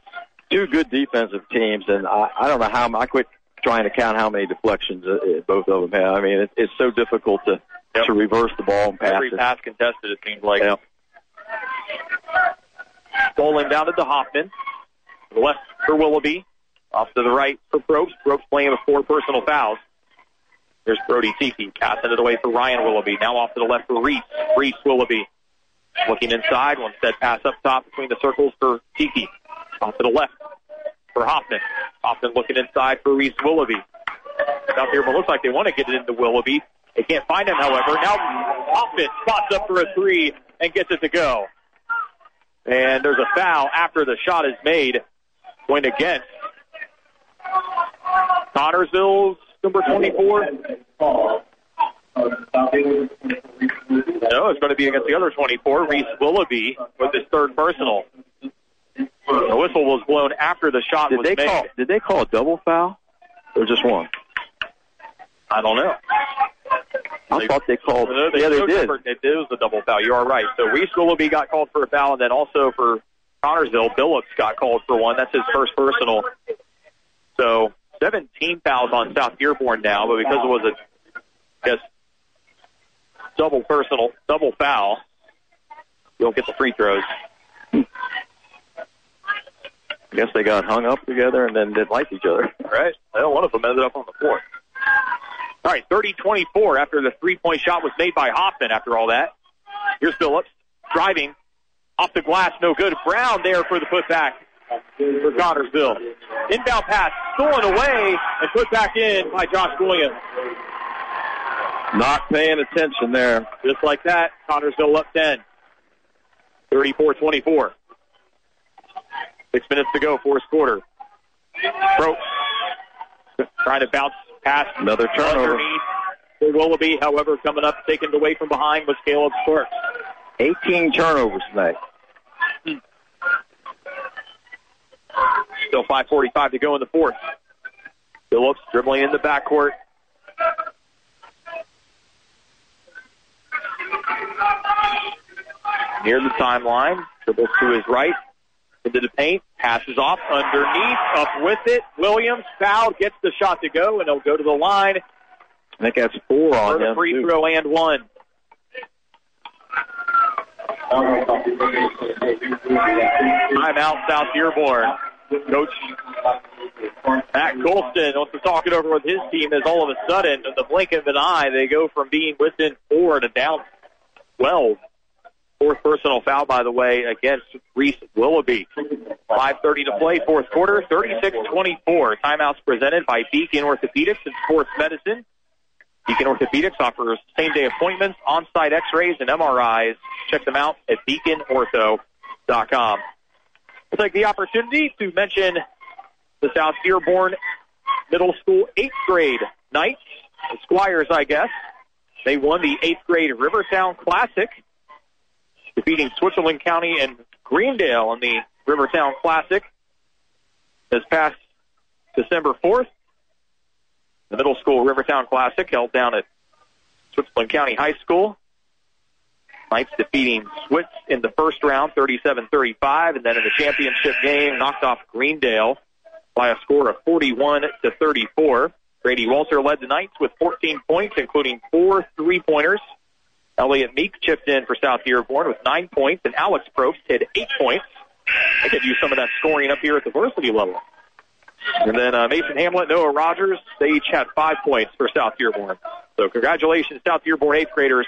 Two good defensive teams, and I, I don't know how I quit trying to count how many deflections uh, uh, both of them have. I mean, it, it's so difficult to to reverse the ball and pass Every it. pass contested, it seems like. Yep. Ball inbounded to Hoffman. To the left for Willoughby. Off to the right for Probst. Probst playing with four personal fouls. There's Brody Tiki. Passing it away for Ryan Willoughby. Now off to the left for Reese. Reese Willoughby. Looking inside. One set pass up top between the circles for Tiki. Off to the left for Hoffman. Hoffman looking inside for Reese Willoughby. South Dearborn looks like they want to get it into Willoughby. They can't find him, however. Now Hoffman spots up for a three and gets it to go. And there's a foul after the shot is made. Going against Connersville's number 24. No, it's going to be against the other 24, Reese Willoughby, with his third personal. The whistle was blown after the shot Did was they made. call? Did they call a double foul or just one? I don't know. I thought they called. No, yeah, they did. different- It was a double foul. You are right. So Reese Willoughby got called for a foul, and then also for Connersville, Billups got called for one. That's his first personal. So 17 fouls on South Dearborn now, but because it was a, guess, double personal, double foul, you don't get the free throws. I guess they got hung up together and then didn't like each other. Right? Well, one of them ended up on the floor. All right, 30-24 after the three-point shot was made by Hoffman after all that. Here's Phillips driving off the glass, no good. Brown there for the putback for Connersville. Inbound pass stolen away and put back in by Josh Williams. Not paying attention there. Just like that, Connersville up 10. 34-24. Six minutes to go, fourth quarter. Broke. Trying to bounce past Another turnover. underneath for Willoughby. However, coming up, taken away from behind was Caleb Sparks. 18 turnovers tonight. Still 5.45 to go in the fourth. Phillips dribbling in the backcourt. Near the timeline. Dribbles to his right. Into the paint. Passes off underneath. Up with it. Williams foul. Gets the shot to go, and he'll go to the line I think that's four on him. free too. throw and one. Timeout, South Dearborn. Coach Matt Colston wants to talk it over with his team as all of a sudden, in the blink of an eye, they go from being within four to down 12. Fourth personal foul, by the way, against Reese Willoughby. 5.30 to play, fourth quarter, 36-24. Timeouts presented by Beacon Orthopedics and Sports Medicine. Beacon Orthopedics offers same-day appointments, on-site x-rays, and MRIs. Check them out at beaconortho.com. I'll take the opportunity to mention the South Dearborn Middle School eighth grade Knights, the Squires, I guess. They won the eighth grade Rivertown Classic, defeating Switzerland County and Greendale in the Rivertown Classic this past December 4th. The middle school Rivertown Classic held down at Switzerland County High School. Knights defeating Switz in the first round, 37-35, and then in the championship game, knocked off Greendale by a score of 41 to 34. Grady Walter led the Knights with 14 points, including four three-pointers. Elliot Meek chipped in for South Dearborn with nine points, and Alex Probst had eight points. I could use some of that scoring up here at the varsity level. And then uh, Mason Hamlet, Noah Rogers, they each had five points for South Dearborn. So congratulations, South Dearborn eighth graders,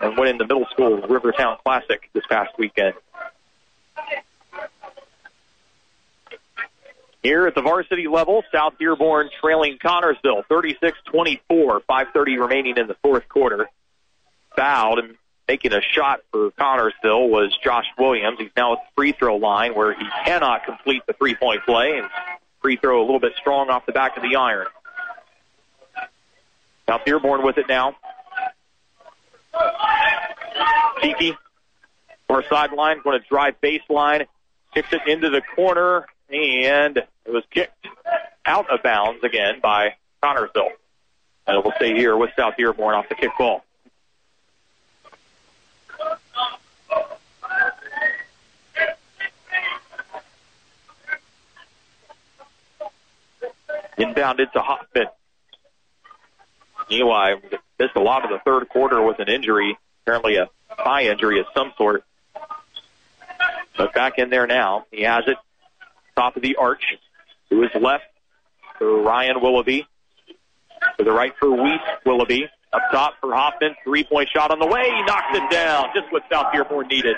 and winning the middle school Rivertown Classic this past weekend. Here at the varsity level, South Dearborn trailing Connersville 36-24, 5.30 remaining in the fourth quarter. Fouled and making a shot for Connersville was Josh Williams. He's now at the free throw line where he cannot complete the three point play and free throw a little bit strong off the back of the iron. South Dearborn with it now. Tiki, far sideline, going to drive baseline, kicks it into the corner, and it was kicked out of bounds again by Connersville. And it will stay here with South Dearborn off the kick ball. Inbounded to Hoffman. Eli missed a lot of the third quarter with an injury, apparently a thigh injury of some sort. But back in there now. He has it. Top of the arch. To his left for Ryan Willoughby. To the right for Reese Willoughby. Up top for Hoffman. Three point shot on the way. He knocks it down. Just what South Dearborn needed.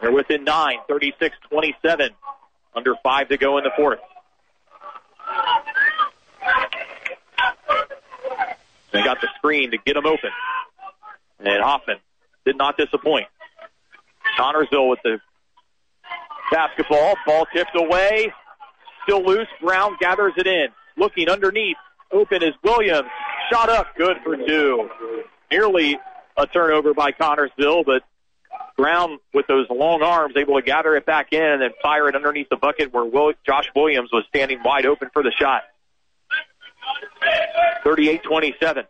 They're within nine. 36-27. Under five to go in the fourth. They got the screen to get him open. And Hoffman did not disappoint. Connersville with the basketball. Ball tipped away. Still loose. Brown gathers it in. Looking underneath. Open is Williams. Shot up. Good for two. Nearly a turnover by Connersville, but Brown with those long arms able to gather it back in and then fire it underneath the bucket where Will, Josh Williams was standing wide open for the shot. 38-27.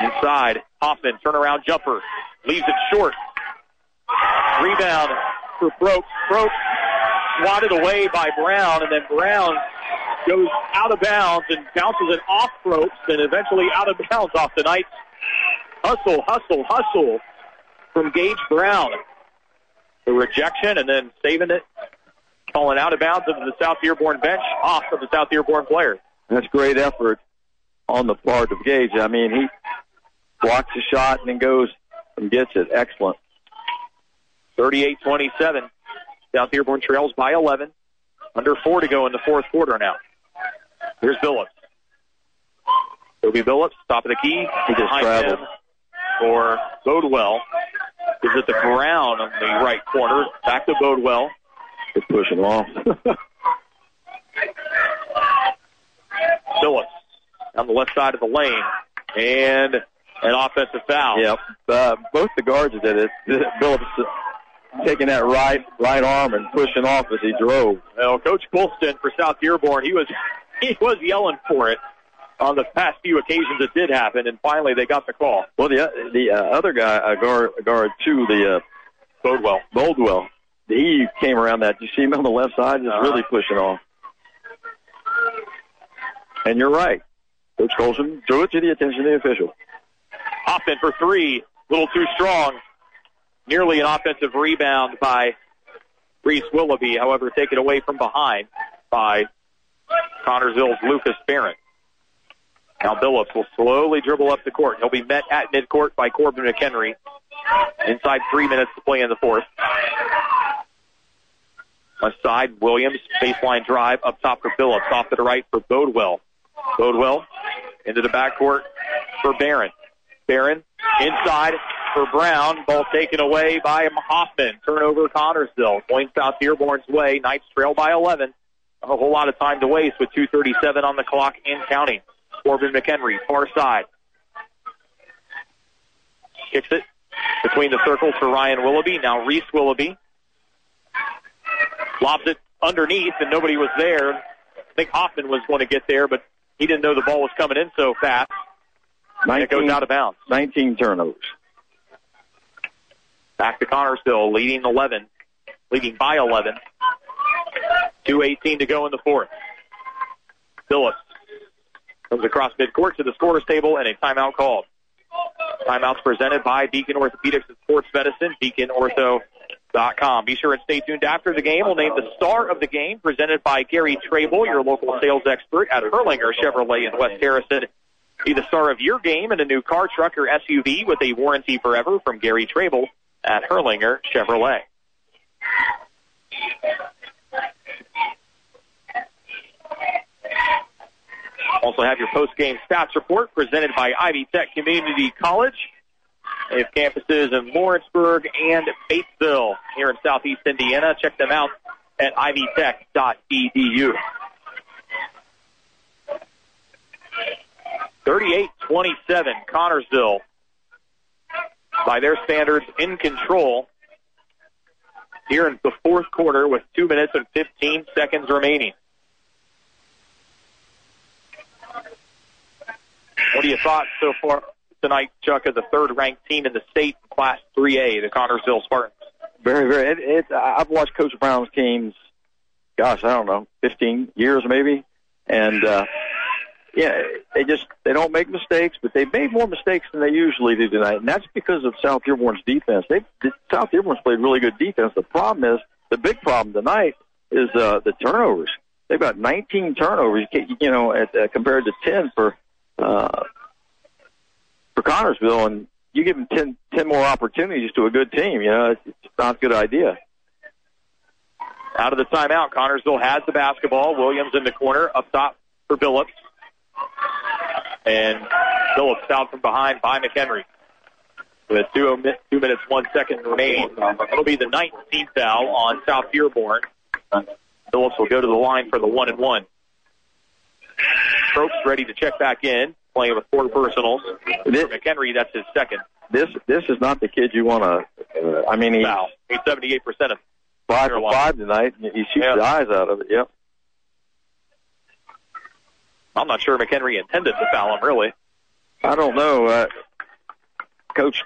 Inside, Hoffman, turnaround jumper, leaves it short. Rebound for Broke. Broke swatted away by Brown, and then Brown goes out of bounds and bounces it off Brooks and eventually out of bounds off the Knights. Hustle, hustle, hustle from Gage Brown. The rejection and then saving it, calling out of bounds of the South Dearborn bench off of the South Dearborn player. That's great effort on the part of Gage. I mean, he blocks the shot and then goes and gets it. Excellent. 38-27. South Dearborn trails by 11. Under four to go in the fourth quarter now. Here's Billups. Toby Billups, top of the key. He just traveled. for Bodewell. Is at the ground on the right corner. Back to Bodewell. Just pushing off. Billups on the left side of the lane. And an offensive foul. Yep. Uh, both the guards did it. Phillips taking that right right arm and pushing off as he drove. Well, Coach Colston for South Dearborn, he was he was yelling for it on the past few occasions it did happen, and finally they got the call. Well, the the uh, other guy, uh, guard guard two, the uh. Boldwell, he came around that. You see him on the left side, just Uh-huh. really pushing off. And you're right. Coach Colston drew it to the attention of the official. Hoffman for three, a little too strong. Nearly an offensive rebound by Reese Willoughby, however, taken away from behind by Connersville's Lucas Barron. Now Billups will slowly dribble up the court. He'll be met at midcourt by Corbin McHenry. Inside three minutes to play in the fourth. Left side, Williams, baseline drive up top for Billups, off to the right for Bodewell. Bodewell into the backcourt for Barron. Barron inside for Brown. Ball taken away by Hoffman. Turnover Connersville. Going South Dearborn's way. Knights trail by 11. A whole lot of time to waste with 2.37 on the clock in counting. Corbin McHenry, far side. Kicks it between the circles for Ryan Willoughby. Now Reese Willoughby. Lobs it underneath and nobody was there. I think Hoffman was going to get there, but he didn't know the ball was coming in so fast. And it goes out of bounds. 19 turnovers. Back to Connersville, leading 11, leading by 11. 2.18 to go in the fourth. Phillips comes across midcourt to the scorer's table and a timeout called. Timeouts presented by Beacon Orthopedics and Sports Medicine, beaconortho.com. Be sure and stay tuned after the game. We'll name the star of the game presented by Gary Trable, your local sales expert at Hurlinger Chevrolet in West Harrison. Be the star of your game in a new car, truck, or SUV with a warranty forever from Gary Trable at Hurlinger Chevrolet. Also have your post-game stats report presented by Ivy Tech Community College. They have campuses in Lawrenceburg and Batesville here in southeast Indiana. Check them out at ivytech.edu. 38-27, Connersville. By their standards, in control here in the fourth quarter with two minutes and 15 seconds remaining. What are your thoughts so far tonight, Chuck, of the third ranked team in the state, Class 3A, the Connersville Spartans? Very, very. It, it, I've watched Coach Brown's teams, gosh, I don't know, 15 years maybe. And, uh, yeah, they just, they don't make mistakes, but they made more mistakes than they usually do tonight. And that's because of South Dearborn's defense. They, South Dearborn's played really good defense. The problem is, the big problem tonight is, uh, the turnovers. They've got 19 turnovers, you know, at, uh, compared to 10 for, uh, for Connersville, and you give them 10, 10 more opportunities to a good team. You know, it's, it's not a good idea. Out of the timeout, Connersville has the basketball. Williams in the corner, up top for Billups. And Phillips fouled from behind by McHenry. With two, two minutes, one second remaining. It'll be the 19th foul on South Dearborn. Phillips will go to the line for the one and one. Stokes ready to check back in, playing with four personals. For McHenry, that's his second. This this is not the kid you want to. Uh, I mean, he Foul. He's 78% of five for five tonight. and He shoots the eyes out of it. Yep. I'm not sure McHenry intended to foul him, really. I don't know, uh, Coach.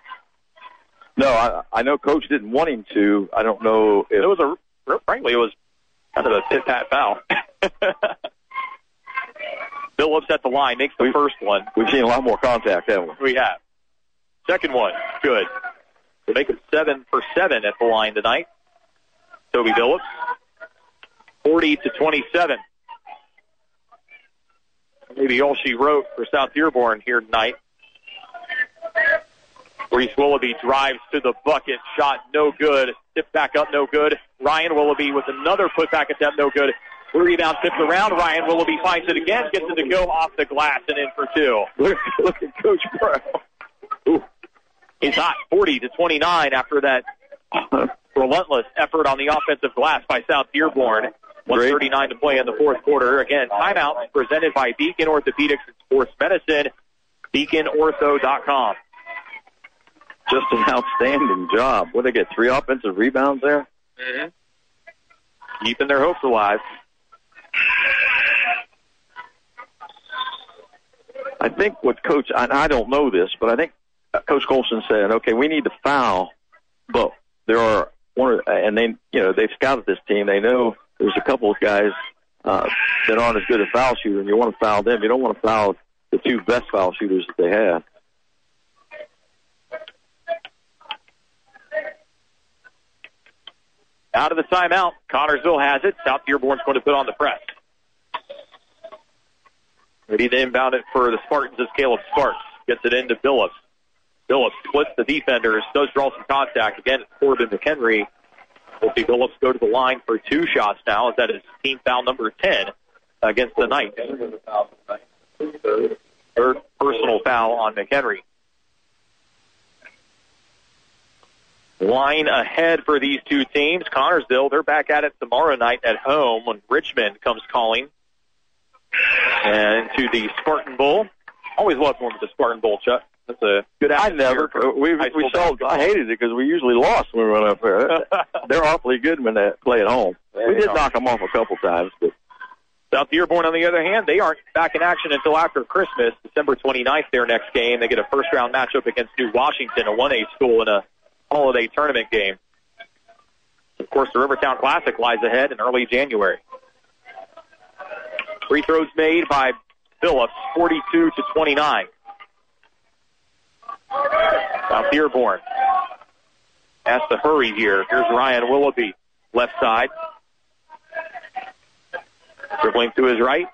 No, I I know Coach didn't want him to. I don't know if It was a, frankly, it was kind of a pit pat foul. Phillips at the line makes the first one. we've seen a lot more contact, haven't we? We have. Second one, good. They make it seven for seven at the line tonight. Toby Phillips, 40 to 27. Maybe all she wrote for South Dearborn here tonight. Reese Willoughby drives to the bucket, shot no good, tipped back up no good. Ryan Willoughby with another putback attempt no good. Rebound tipped around. Ryan Willoughby finds it again, gets it to go off the glass and in for two. Look, look at Coach Brown. Ooh. He's hot, 40 to 29 after that relentless effort on the offensive glass by South Dearborn. 139 to play in the fourth quarter. Again, timeout presented by Beacon Orthopedics and Sports Medicine, beaconortho.com. Just an outstanding job. What they get? Three offensive rebounds there. Mm-hmm. Keeping their hopes alive. I think what Coach, and I don't know this, but I think Coach Colston said, okay, we need to foul, but there are one, and they, you know, they've scouted this team. They know there's a couple of guys uh, that aren't as good as foul shooter, and you want to foul them. You don't want to foul the two best foul shooters that they have. Out of the timeout, Connersville has it. South Dearborn's going to put on the press. Ready to inbound it for the Spartans is Caleb Sparks. Gets it into Billups. Billups splits the defenders, does draw some contact. Again, it's Corbin McHenry. We'll see Billups go to the line for two shots now, as that is team foul number 10 against the Knights. Third personal foul on McHenry. Line ahead for these two teams. Connersville, they're back at it tomorrow night at home when Richmond comes calling. And to the Spartan Bowl. Always love going to the Spartan Bowl, Chuck. That's a good I never. We we saw. I hated it because we usually lost when we went up there. They're awfully good when they play at home. we did knock them off a couple times, but South Dearborn, on the other hand, they aren't back in action until after Christmas, December 29th, their next game. They get a first round matchup against New Washington, a 1A school in a holiday tournament game. Of course, the Rivertown Classic lies ahead in early January. Free throws made by Phillips, 42 to 29. South Dearborn has to hurry here. Here's Ryan Willoughby, left side. Dribbling to his right.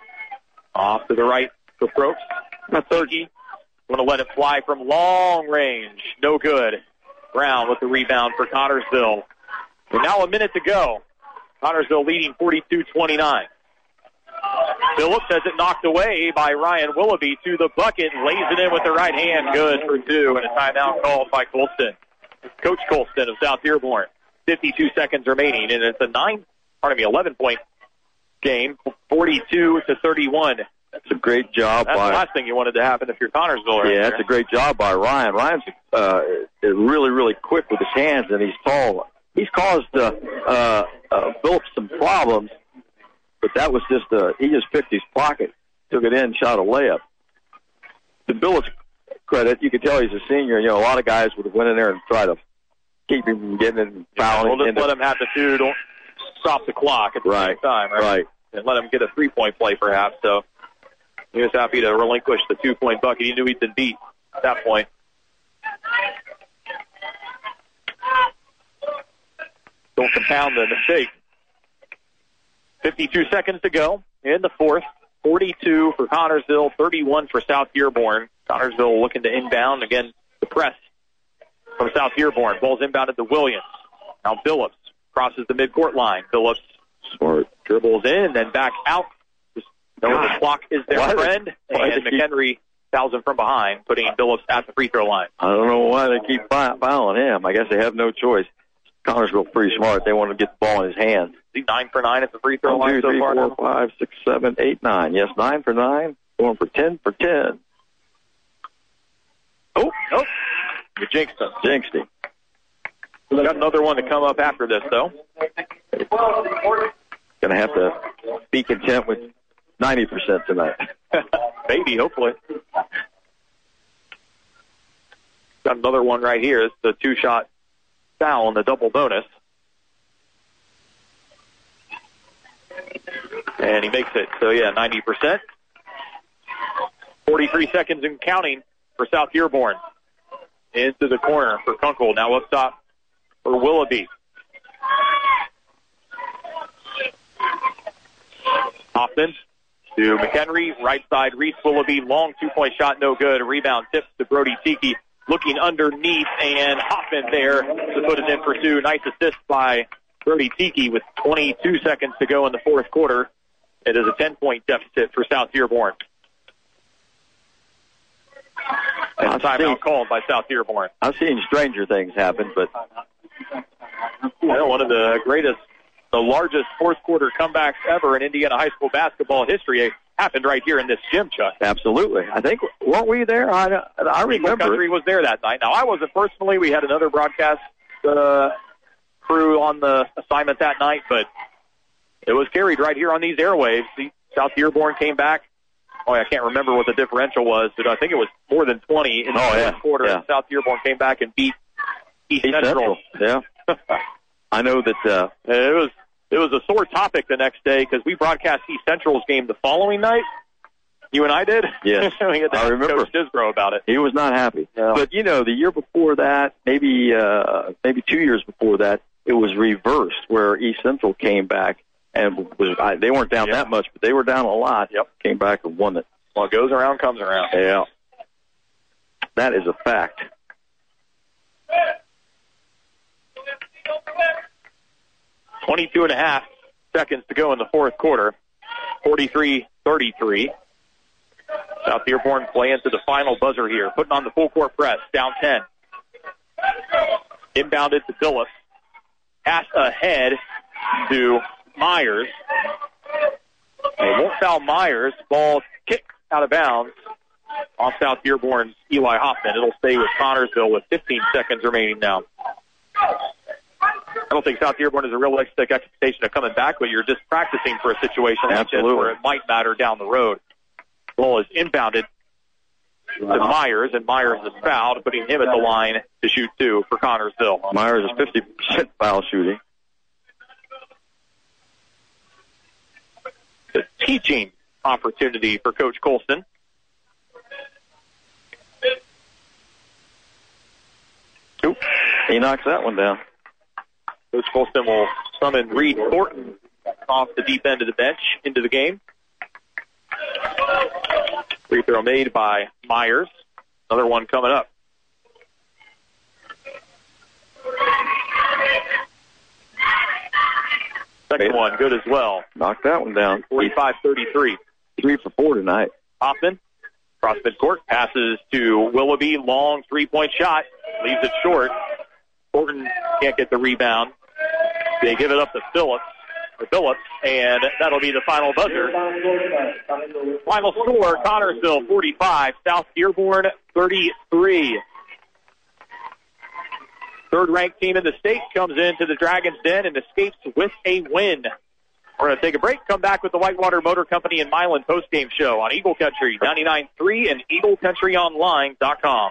Off to the right for Probst. Thirty. Want to let it fly from long range. No good. Brown with the rebound for Connersville. And now a minute to go. Connersville leading 42-29. Phillips has it knocked away by Ryan Willoughby to the bucket, lays it in with the right hand, good for two, and a timeout called by Colston. Coach Colston of South Dearborn. 52 seconds remaining, and it's a nine, pardon me, 11 point game, 42 to 31. That's a great job That's by the last thing you wanted to happen if you're Connersville. right Yeah, there. that's a great job by Ryan. Ryan's uh, is really, really quick with his hands, and he's tall. He's caused uh, uh, uh, Phillips some problems, but that was just uh, he just picked his pocket, took it in, shot a layup. To Phillips' credit, you could tell he's a senior. You know, a lot of guys would have went in there and tried to keep him from getting in fouling. We'll just into- let him have the two. Don't stop the clock at the Right, same time, right? right. And let him get a three point play, perhaps. So he was happy to relinquish the two point bucket. He knew he'd been beat at that point. Don't compound the mistake. 52 seconds to go in the fourth. 42 for Connersville, 31 for South Dearborn. Connersville looking to inbound again. The press from South Dearborn. Ball's inbounded to Williams. Now Phillips crosses the midcourt line. Phillips Smart. dribbles in, then back out. Just knowing the clock is their Why friend, why and McHenry fouls him from behind, putting Phillips at the free throw line. I don't know why they keep fouling him. I guess they have no choice. Connersville pretty smart. They want to get the ball in his hands. Is he nine for nine at the free throw One, line two, three, so far? four, now? five, six, seven, eight, nine. Yes, nine for nine. Going for ten for ten. Oh, nope. You jinxed him. Jinxed him. We got another one to come up after this, though. Going to have to be content with ninety percent tonight. Maybe, hopefully. Got another one right here. It's the two shot foul in the double bonus. And he makes it. So, yeah, 90%. 43 seconds and counting for South Dearborn. Into the corner for Kunkel. Now up top for Willoughby. Hoffman to McHenry, right side, Reese Willoughby, long two point shot, no good. Rebound tips to Brody Tiki, looking underneath, and Hoffman there to put it in for two. Nice assist by Brody Tiki with 22 seconds to go in the fourth quarter. It is a 10 point deficit for South Dearborn. And a timeout called by South Dearborn. I've seen stranger things happen, but You know, one of the greatest, the largest fourth quarter comebacks ever in Indiana high school basketball history happened right here in this gym, Chuck. absolutely. I think weren't we there? I I remember. Country was there that night. Now, I wasn't personally. We had another broadcast uh, crew on the assignment that night, but it was carried right here on these airwaves. The South Dearborn came back. Oh, I can't remember what the differential was, but I think it was more than 20 in the Oh, fourth yeah, quarter. yeah. And South Dearborn came back and beat East, East Central. Central. Yeah. I know that. uh It was it was a sore topic the next day because we broadcast East Central's game the following night. You and I did. Yes, we had to I remember. Coach Disbro about it. He was not happy. But you know, the year before that, maybe uh maybe two years before that, it was reversed where East Central came back and was I, they weren't down that much, but they were down a lot. Yep. Came back and won it. What goes around comes around. Yeah. That is a fact. Twenty-two and a half seconds to go in the fourth quarter. 43-33. South Dearborn play into the final buzzer here, putting on the full court press, down 10. Inbounded to Phillips. Pass ahead to Myers. They won't foul Myers. Ball kicked out of bounds off South Dearborn's Eli Hoffman. It'll stay with Connersville with 15 seconds remaining now. I don't think South Dearborn has a realistic expectation of coming back, but you're just practicing for a situation like this Absolutely. where it might matter down the road. Ball is inbounded to Myers, and Myers is fouled, putting him at the line to shoot two for Connersville. Myers is 50% foul shooting. The teaching opportunity for Coach Colston. Two. He knocks that one down. Coach Colston will summon Reed Thornton off the deep end of the bench into the game. Free throw made by Myers. Another one coming up. Second one, good as well. Knocked that one down. 45-33. Three for four tonight. Hoffman, cross midcourt, passes to Willoughby, long three-point shot, leaves it short. Thornton can't get the rebound. They give it up to Phillips, Phillips, and that'll be the final buzzer. Final score, Connersville 45, South Dearborn 33. Third ranked team in the state comes into the Dragon's Den and escapes with a win. We're going to take a break, come back with the Whitewater Motor Company and Milan postgame show on Eagle Country 99.3 and EagleCountryOnline.com.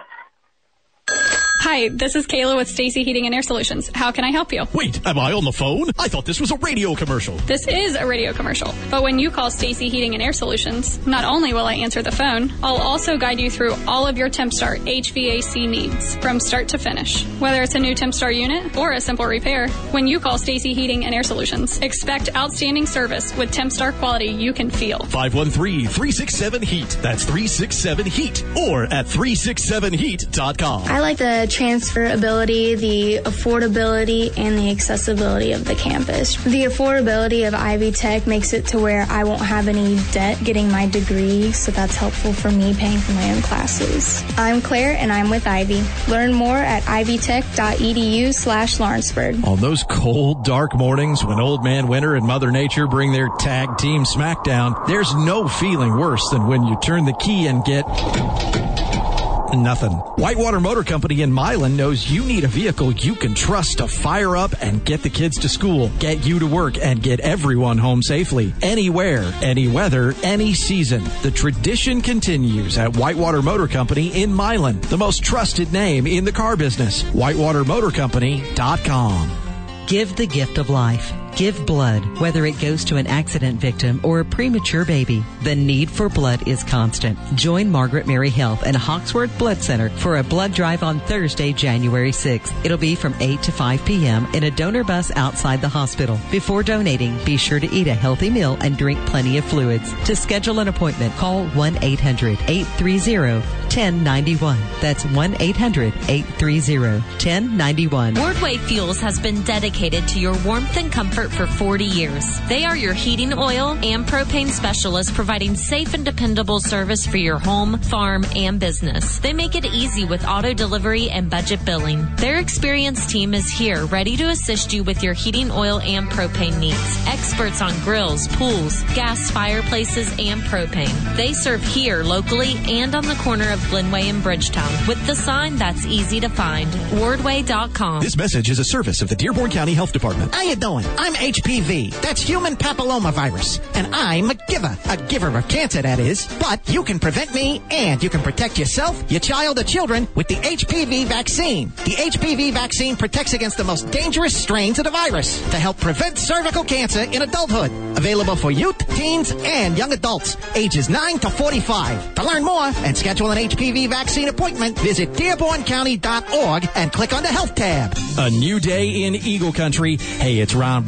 Hi, this is Kayla with Stacy Heating and Air Solutions. How can I help you? Wait, am I on the phone? I thought this was a radio commercial. This is a radio commercial, but when you call Stacy Heating and Air Solutions, not only will I answer the phone, I'll also guide you through all of your TempStar HVAC needs from start to finish. Whether it's a new TempStar unit or a simple repair, when you call Stacy Heating and Air Solutions, expect outstanding service with TempStar quality you can feel. 513-367-HEAT. That's 367-HEAT. Or at 367heat.com. I like the transferability, the affordability, and the accessibility of the campus. The affordability of Ivy Tech makes it to where I won't have any debt getting my degree, so that's helpful for me paying for my own classes. I'm Claire, and I'm with Ivy. Learn more at ivytech.edu slash Lawrenceburg. On those cold, dark mornings when Old Man Winter and Mother Nature bring their tag team smackdown, there's no feeling worse than when you turn the key and get nothing. Whitewater Motor Company in Milan knows you need a vehicle you can trust to fire up and get the kids to school, get you to work, and get everyone home safely. Anywhere, any weather, any season. The tradition continues at Whitewater Motor Company in Milan, the most trusted name in the car business. WhitewaterMotorCompany.com. Give the gift of life. Give blood, whether it goes to an accident victim or a premature baby. The need for blood is constant. Join Margaret Mary Health and Hoxworth Blood Center for a blood drive on Thursday, January 6th. It'll be from 8 to 5 p.m. in a donor bus outside the hospital. Before donating, be sure to eat a healthy meal and drink plenty of fluids. To schedule an appointment, call 1-800-830-1091. That's 1-800-830-1091. Wardway Fuels has been dedicated to your warmth and comfort for 40 years. They are your heating oil and propane specialists providing safe and dependable service for your home, farm, and business. They make it easy with auto delivery and budget billing. Their experienced team is here ready to assist you with your heating oil and propane needs. Experts on grills, pools, gas fireplaces, and propane. They serve here locally and on the corner of Glenway and Bridgetown with the sign that's easy to find. Wardway.com. This message is a service of the Dearborn County Health Department. How you doing? I'm HPV. That's human papillomavirus. And I'm a giver. A giver of cancer, that is. But you can prevent me and you can protect yourself, your child, or children with the HPV vaccine. The HPV vaccine protects against the most dangerous strains of the virus to help prevent cervical cancer in adulthood. Available for youth, teens, and young adults ages 9 to 45. To learn more and schedule an HPV vaccine appointment, visit DearbornCounty.org and click on the Health tab. A new day in Eagle Country. Hey, it's Ron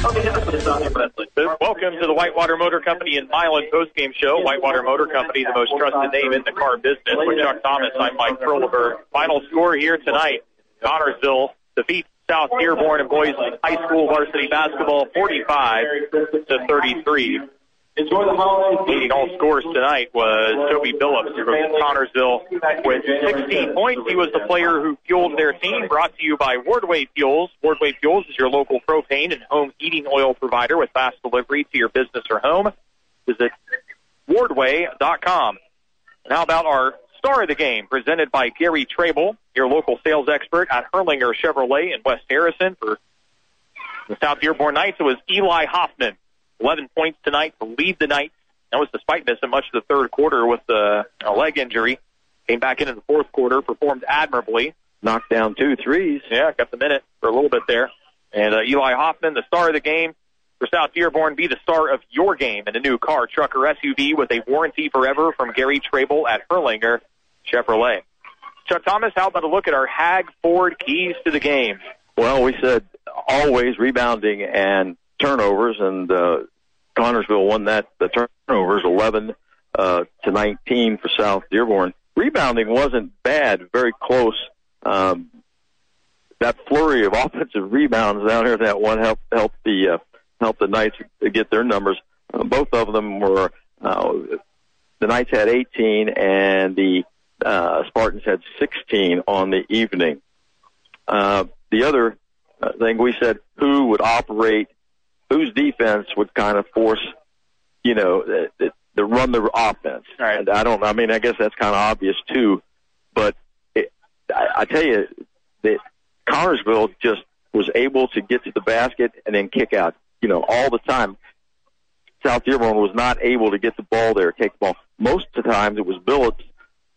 Welcome to the Whitewater Motor Company in Milan postgame show. Whitewater Motor Company, the most trusted name in the car business. With Chuck Thomas, I'm Mike Perleberg. Final score here tonight: Connersville defeats South Dearborn and boys high school varsity basketball 45 to 33. Enjoy the holidays. Leading all scores tonight was Toby Billups from Connersville with 16 points. He was the player who fueled their team. Brought to you by Wardway Fuels. Wardway Fuels is your local propane and home heating oil provider with fast delivery to your business or home. Visit wardway.com. And how about our star of the game, presented by Gary Trable, your local sales expert at Hurlinger Chevrolet in West Harrison for the South Dearborn Knights. It was Eli Hoffman 11 points tonight to lead the Knights. That was despite missing much of the third quarter with uh, a leg injury. Came back in in the fourth quarter, performed admirably. Knocked down two threes. Yeah, kept the minute for a little bit there. And uh, Eli Hoffman, the star of the game for South Dearborn, be the star of your game in a new car, truck, or SUV with a warranty forever from Gary Trable at Hurlinger Chevrolet. Chuck Thomas, how about a look at our Hag Ford keys to the game? Well, we said always rebounding and turnovers, and uh, Connersville won that the turnovers 11 uh, to 19 for South Dearborn. Rebounding wasn't bad, very close. Um, that flurry of offensive rebounds down here, that one helped helped the uh, helped the Knights get their numbers. Uh, both of them were uh, the Knights had 18 and the uh, Spartans had 16 on the evening. Uh, the other uh, thing we said, who would operate, whose defense would kind of force, you know, the, the, run the offense. Right. And I don't. I mean, I guess that's kind of obvious too, but it, I, I tell you that Connersville just was able to get to the basket and then kick out, you know, all the time. South Dearborn was not able to get the ball there, take the ball. Most of the times it was Billups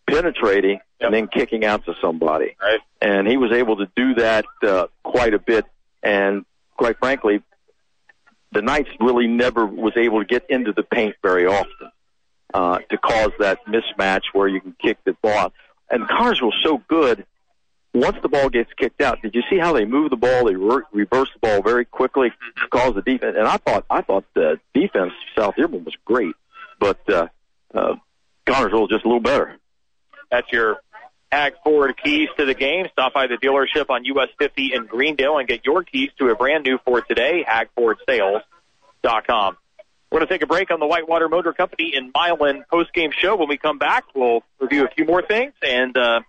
penetrating and then kicking out to somebody. Right. And he was able to do that uh, quite a bit. And quite frankly, the Knights really never was able to get into the paint very often uh, to cause that mismatch where you can kick the ball out. And Cars was so good. Once the ball gets kicked out, did you see how they move the ball? They re- reverse the ball very quickly to cause the defense. And I thought, I thought the defense South Dearborn was great, but uh, uh, Connersville was just a little better. That's your Hag Ford keys to the game. Stop by the dealership on US 50 in Greendale and get your keys to a brand new Ford today, hagfordsales.com. We're going to take a break on the Whitewater Motor Company in Milan post-game show. When we come back, we'll review a few more things and uh,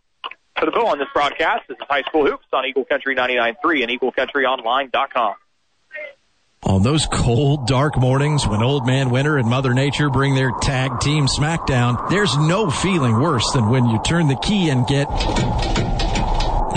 put a bow on this broadcast. This is High School Hoops on Eagle Country 99.3 and EagleCountryOnline.com. On those cold, dark mornings when Old Man Winter and Mother Nature bring their tag team smackdown, there's no feeling worse than when you turn the key and get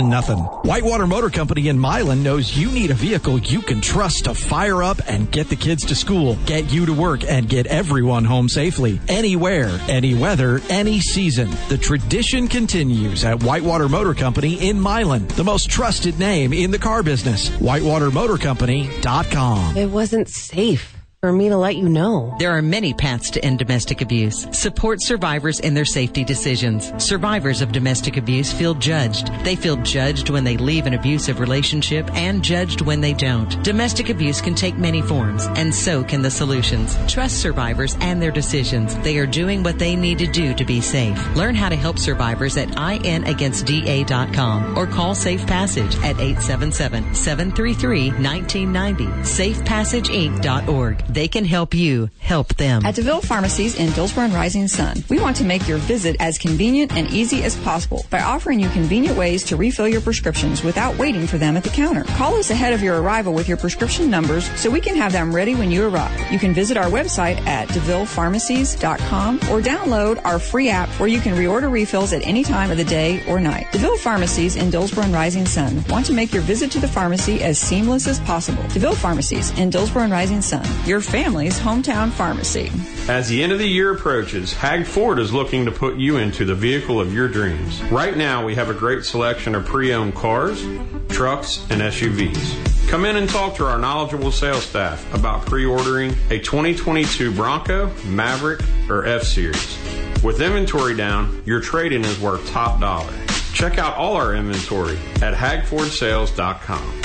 nothing. Whitewater Motor Company in Milan knows you need a vehicle you can trust to fire up and get the kids to school, get you to work, and get everyone home safely. Anywhere, any weather, any season. The tradition continues at Whitewater Motor Company in Milan, the most trusted name in the car business. WhitewaterMotorCompany.com. It wasn't safe for me to let you know. There are many paths to end domestic abuse. Support survivors in their safety decisions. Survivors of domestic abuse feel judged. They feel judged when they leave an abusive relationship and judged when they don't. Domestic abuse can take many forms, and so can the solutions. Trust survivors and their decisions. They are doing what they need to do to be safe. Learn how to help survivors at inagainstda.com or call Safe Passage at 877-733-1990. SafePassageInc.org. They can help you help them. At DeVille Pharmacies in Dillsboro and Rising Sun, we want to make your visit as convenient and easy as possible by offering you convenient ways to refill your prescriptions without waiting for them at the counter. Call us ahead of your arrival with your prescription numbers so we can have them ready when you arrive. You can visit our website at DeVillePharmacies.com or download our free app where you can reorder refills at any time of the day or night. DeVille Pharmacies in Dillsboro and Rising Sun want to make your visit to the pharmacy as seamless as possible. DeVille Pharmacies in Dillsboro and Rising Sun, your family's hometown pharmacy. As the end of the year approaches, Hag Ford is looking to put you into the vehicle of your dreams. Right now, we have a great selection of pre-owned cars, trucks, and SUVs. Come in and talk to our knowledgeable sales staff about pre-ordering a 2022 Bronco, Maverick, or F-Series. With inventory down, your trade-in is worth top dollar. Check out all our inventory at hagfordsales.com.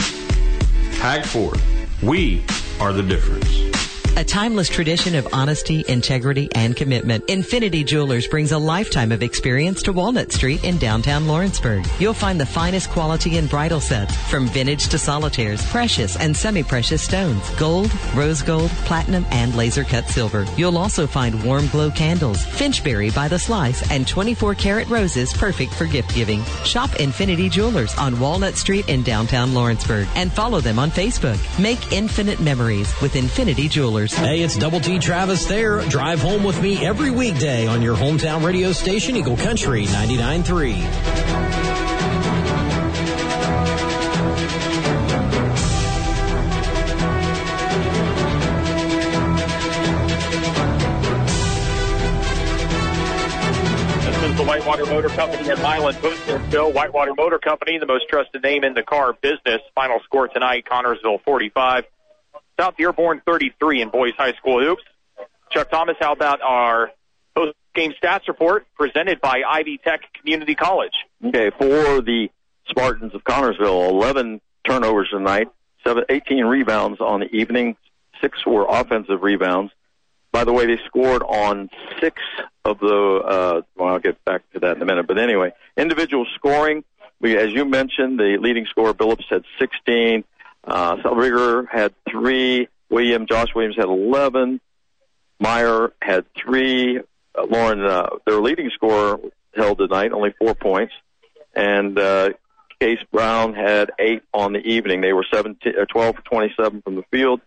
Hag Ford, we are the difference. A timeless tradition of honesty, integrity, and commitment. Infinity Jewelers brings a lifetime of experience to Walnut Street in downtown Lawrenceburg. You'll find the finest quality in bridal sets, from vintage to solitaires, precious and semi-precious stones, gold, rose gold, platinum, and laser cut silver. You'll also find warm glow candles, Finchberry by the slice, and 24 karat roses perfect for gift giving. Shop Infinity Jewelers on Walnut Street in downtown Lawrenceburg and follow them on Facebook. Make infinite memories with Infinity Jewelers. Hey, it's Double T Travis there. Drive home with me every weekday on your hometown radio station, Eagle Country 99.3. This is the Whitewater Motor Company in Milan Boonville Show. Whitewater Motor Company, the most trusted name in the car business. Final score tonight, Connersville 45. South Dearborn 33 in boys high school hoops. Chuck Thomas, how about our post-game stats report presented by Ivy Tech Community College? Okay, for the Spartans of Connersville, 11 turnovers tonight, seven, 18 rebounds on the evening, six were offensive rebounds. By the way, they scored on six of the, uh, well, I'll get back to that in a minute. But anyway, individual scoring, we, as you mentioned, the leading scorer, Billups, had 16. Uh, Selbriger had three. William, Josh Williams had 11. Meyer had three. Uh, Lauren, uh, their leading scorer held tonight, only four points. And, uh, Case Brown had eight on the evening. They were 17, uh, 12 for 27 from the field,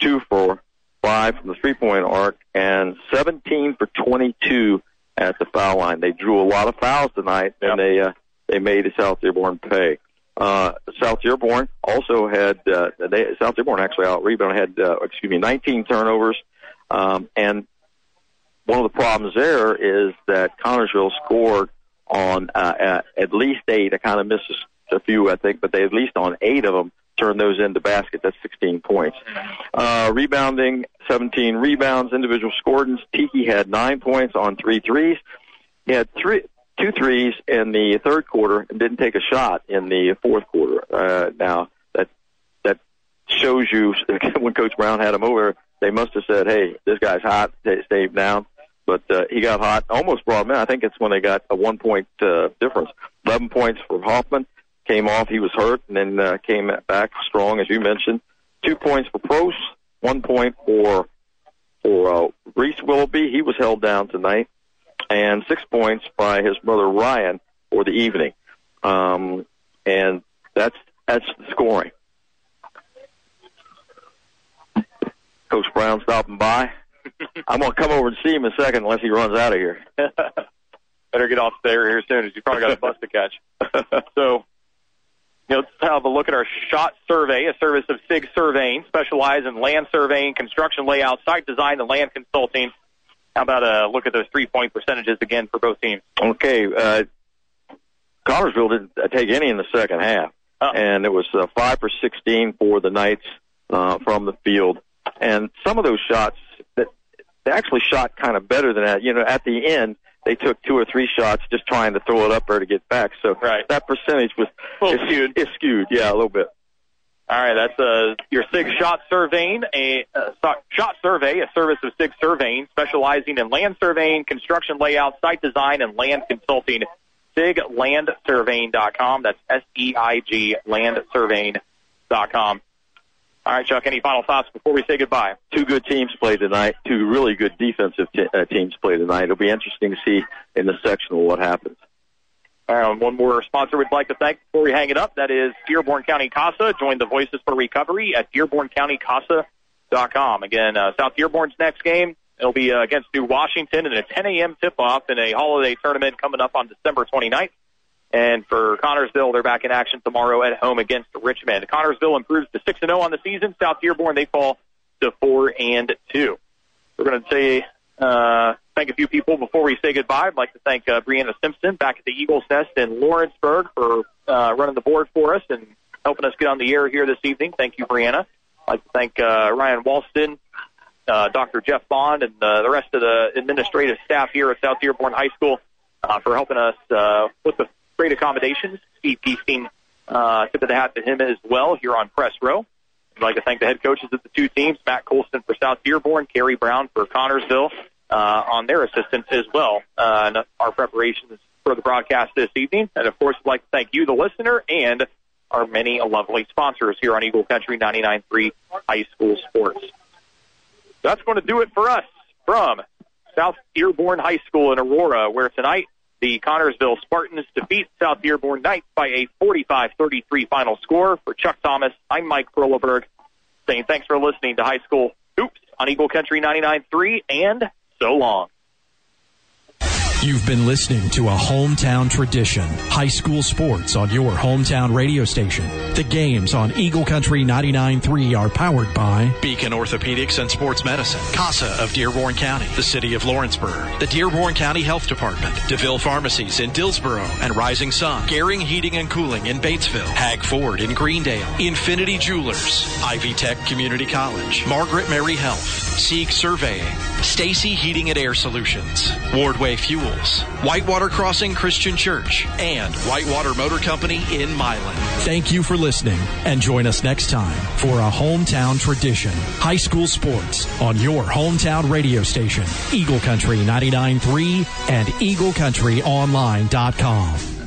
two for five from the three point arc, and 17 for 22 at the foul line. They drew a lot of fouls tonight, and they, uh, they made South Dearborn pay. Uh, South Dearborn also had, uh, they, South Dearborn actually out rebound had, uh, excuse me, 19 turnovers. Um, and one of the problems there is that Connersville scored on, uh, at, at least eight. I kind of missed a few, I think, but they at least on eight of them turned those into baskets. That's 16 points. Uh, rebounding, 17 rebounds, individual scoredings. Tiki had nine points on three threes. He had three, two threes in the third quarter and didn't take a shot in the fourth quarter. Uh, now that, that shows you when Coach Brown had him over, they must have said, Hey, this guy's hot. Stay down. But, uh, he got hot, almost brought him in. I think it's when they got a one point, uh, difference. 11 points for Hoffman came off. He was hurt and then uh, came back strong, as you mentioned. Two points for Probst, one point for for uh, Reese Willoughby. He was held down tonight, and six points by his brother Ryan for the evening. Um, and that's that's the scoring. Coach Brown stopping by. I'm gonna come over and see him in a second, unless he runs out of here. Better get off there here soon, as you probably got a bus to catch. so, you know, let's have a look at our shot survey, a service of Seig Surveying, specialize in land surveying, construction layout, site design, and land consulting. How about a look at those three-point percentages again for both teams? Okay, uh, Connersville didn't uh, take any in the second half, and it was uh, five for sixteen for the Knights uh, from the field. And some of those shots that they actually shot kind of better than that. You know, at the end they took two or three shots just trying to throw it up there to get back. So that percentage was is skewed. Is skewed, yeah, a little bit. All right, that's uh, your Seig shot surveying, a uh, shot survey, a service of Seig surveying, specializing in land surveying, construction layout, site design, and land consulting. SeigLandSurveying.com. That's S-E-I-G landsurveying.com. All right, Chuck, any final thoughts before we say goodbye? Two good teams play tonight. Two really good defensive uh, teams play tonight. It'll be interesting to see in the sectional what happens. Right, one more sponsor we'd like to thank before we hang it up. That is Dearborn County CASA. Join the Voices for Recovery at DearbornCountyCASA.com. Again, uh, South Dearborn's next game. It'll be uh, against New Washington in a 10 a.m. tip-off in a holiday tournament coming up on December 29th. And for Connersville, they're back in action tomorrow at home against Richmond. Connersville improves to 6 and 0 on the season. South Dearborn, they fall to 4 and 2. We're going to say, uh, thank a few people before we say goodbye. I'd like to thank uh, Brianna Simpson back at the Eagles Nest in Lawrenceburg for uh, running the board for us and helping us get on the air here this evening. Thank you, Brianna. I'd like to thank uh, Ryan Walston, uh, Dr. Jeff Bond, and uh, the rest of the administrative staff here at South Dearborn High School uh, for helping us uh, with the great accommodations. Steve Geesting, uh, tip of the hat to him as well here on Press Row. I'd like to thank the head coaches of the two teams, Matt Colston for South Dearborn, Kerry Brown for Connersville, uh, on their assistance as well, uh, and our preparations for the broadcast this evening. And of course, I'd like to thank you, the listener, and our many lovely sponsors here on Eagle Country 99.3 High School Sports. That's going to do it for us from South Dearborn High School in Aurora, where tonight the Connersville Spartans defeat South Dearborn Knights by a 45-33 final score. For Chuck Thomas, I'm Mike Perleberg, saying thanks for listening to High School Hoops on Eagle Country 99.3, and so long. You've been listening to a hometown tradition. High school sports on your hometown radio station. The games on Eagle Country 99.3 are powered by Beacon Orthopedics and Sports Medicine, CASA of Dearborn County, the City of Lawrenceburg, the Dearborn County Health Department, DeVille Pharmacies in Dillsboro and Rising Sun, Gehring Heating and Cooling in Batesville, Hag Ford in Greendale, Infinity Jewelers, Ivy Tech Community College, Margaret Mary Health, Seig Surveying, Stacy Heating and Air Solutions, Wardway Fuels, Whitewater Crossing Christian Church, and Whitewater Motor Company in Milan. Thank you for listening and join us next time for a hometown tradition. High school sports on your hometown radio station, Eagle Country 99.3 and EagleCountryOnline.com.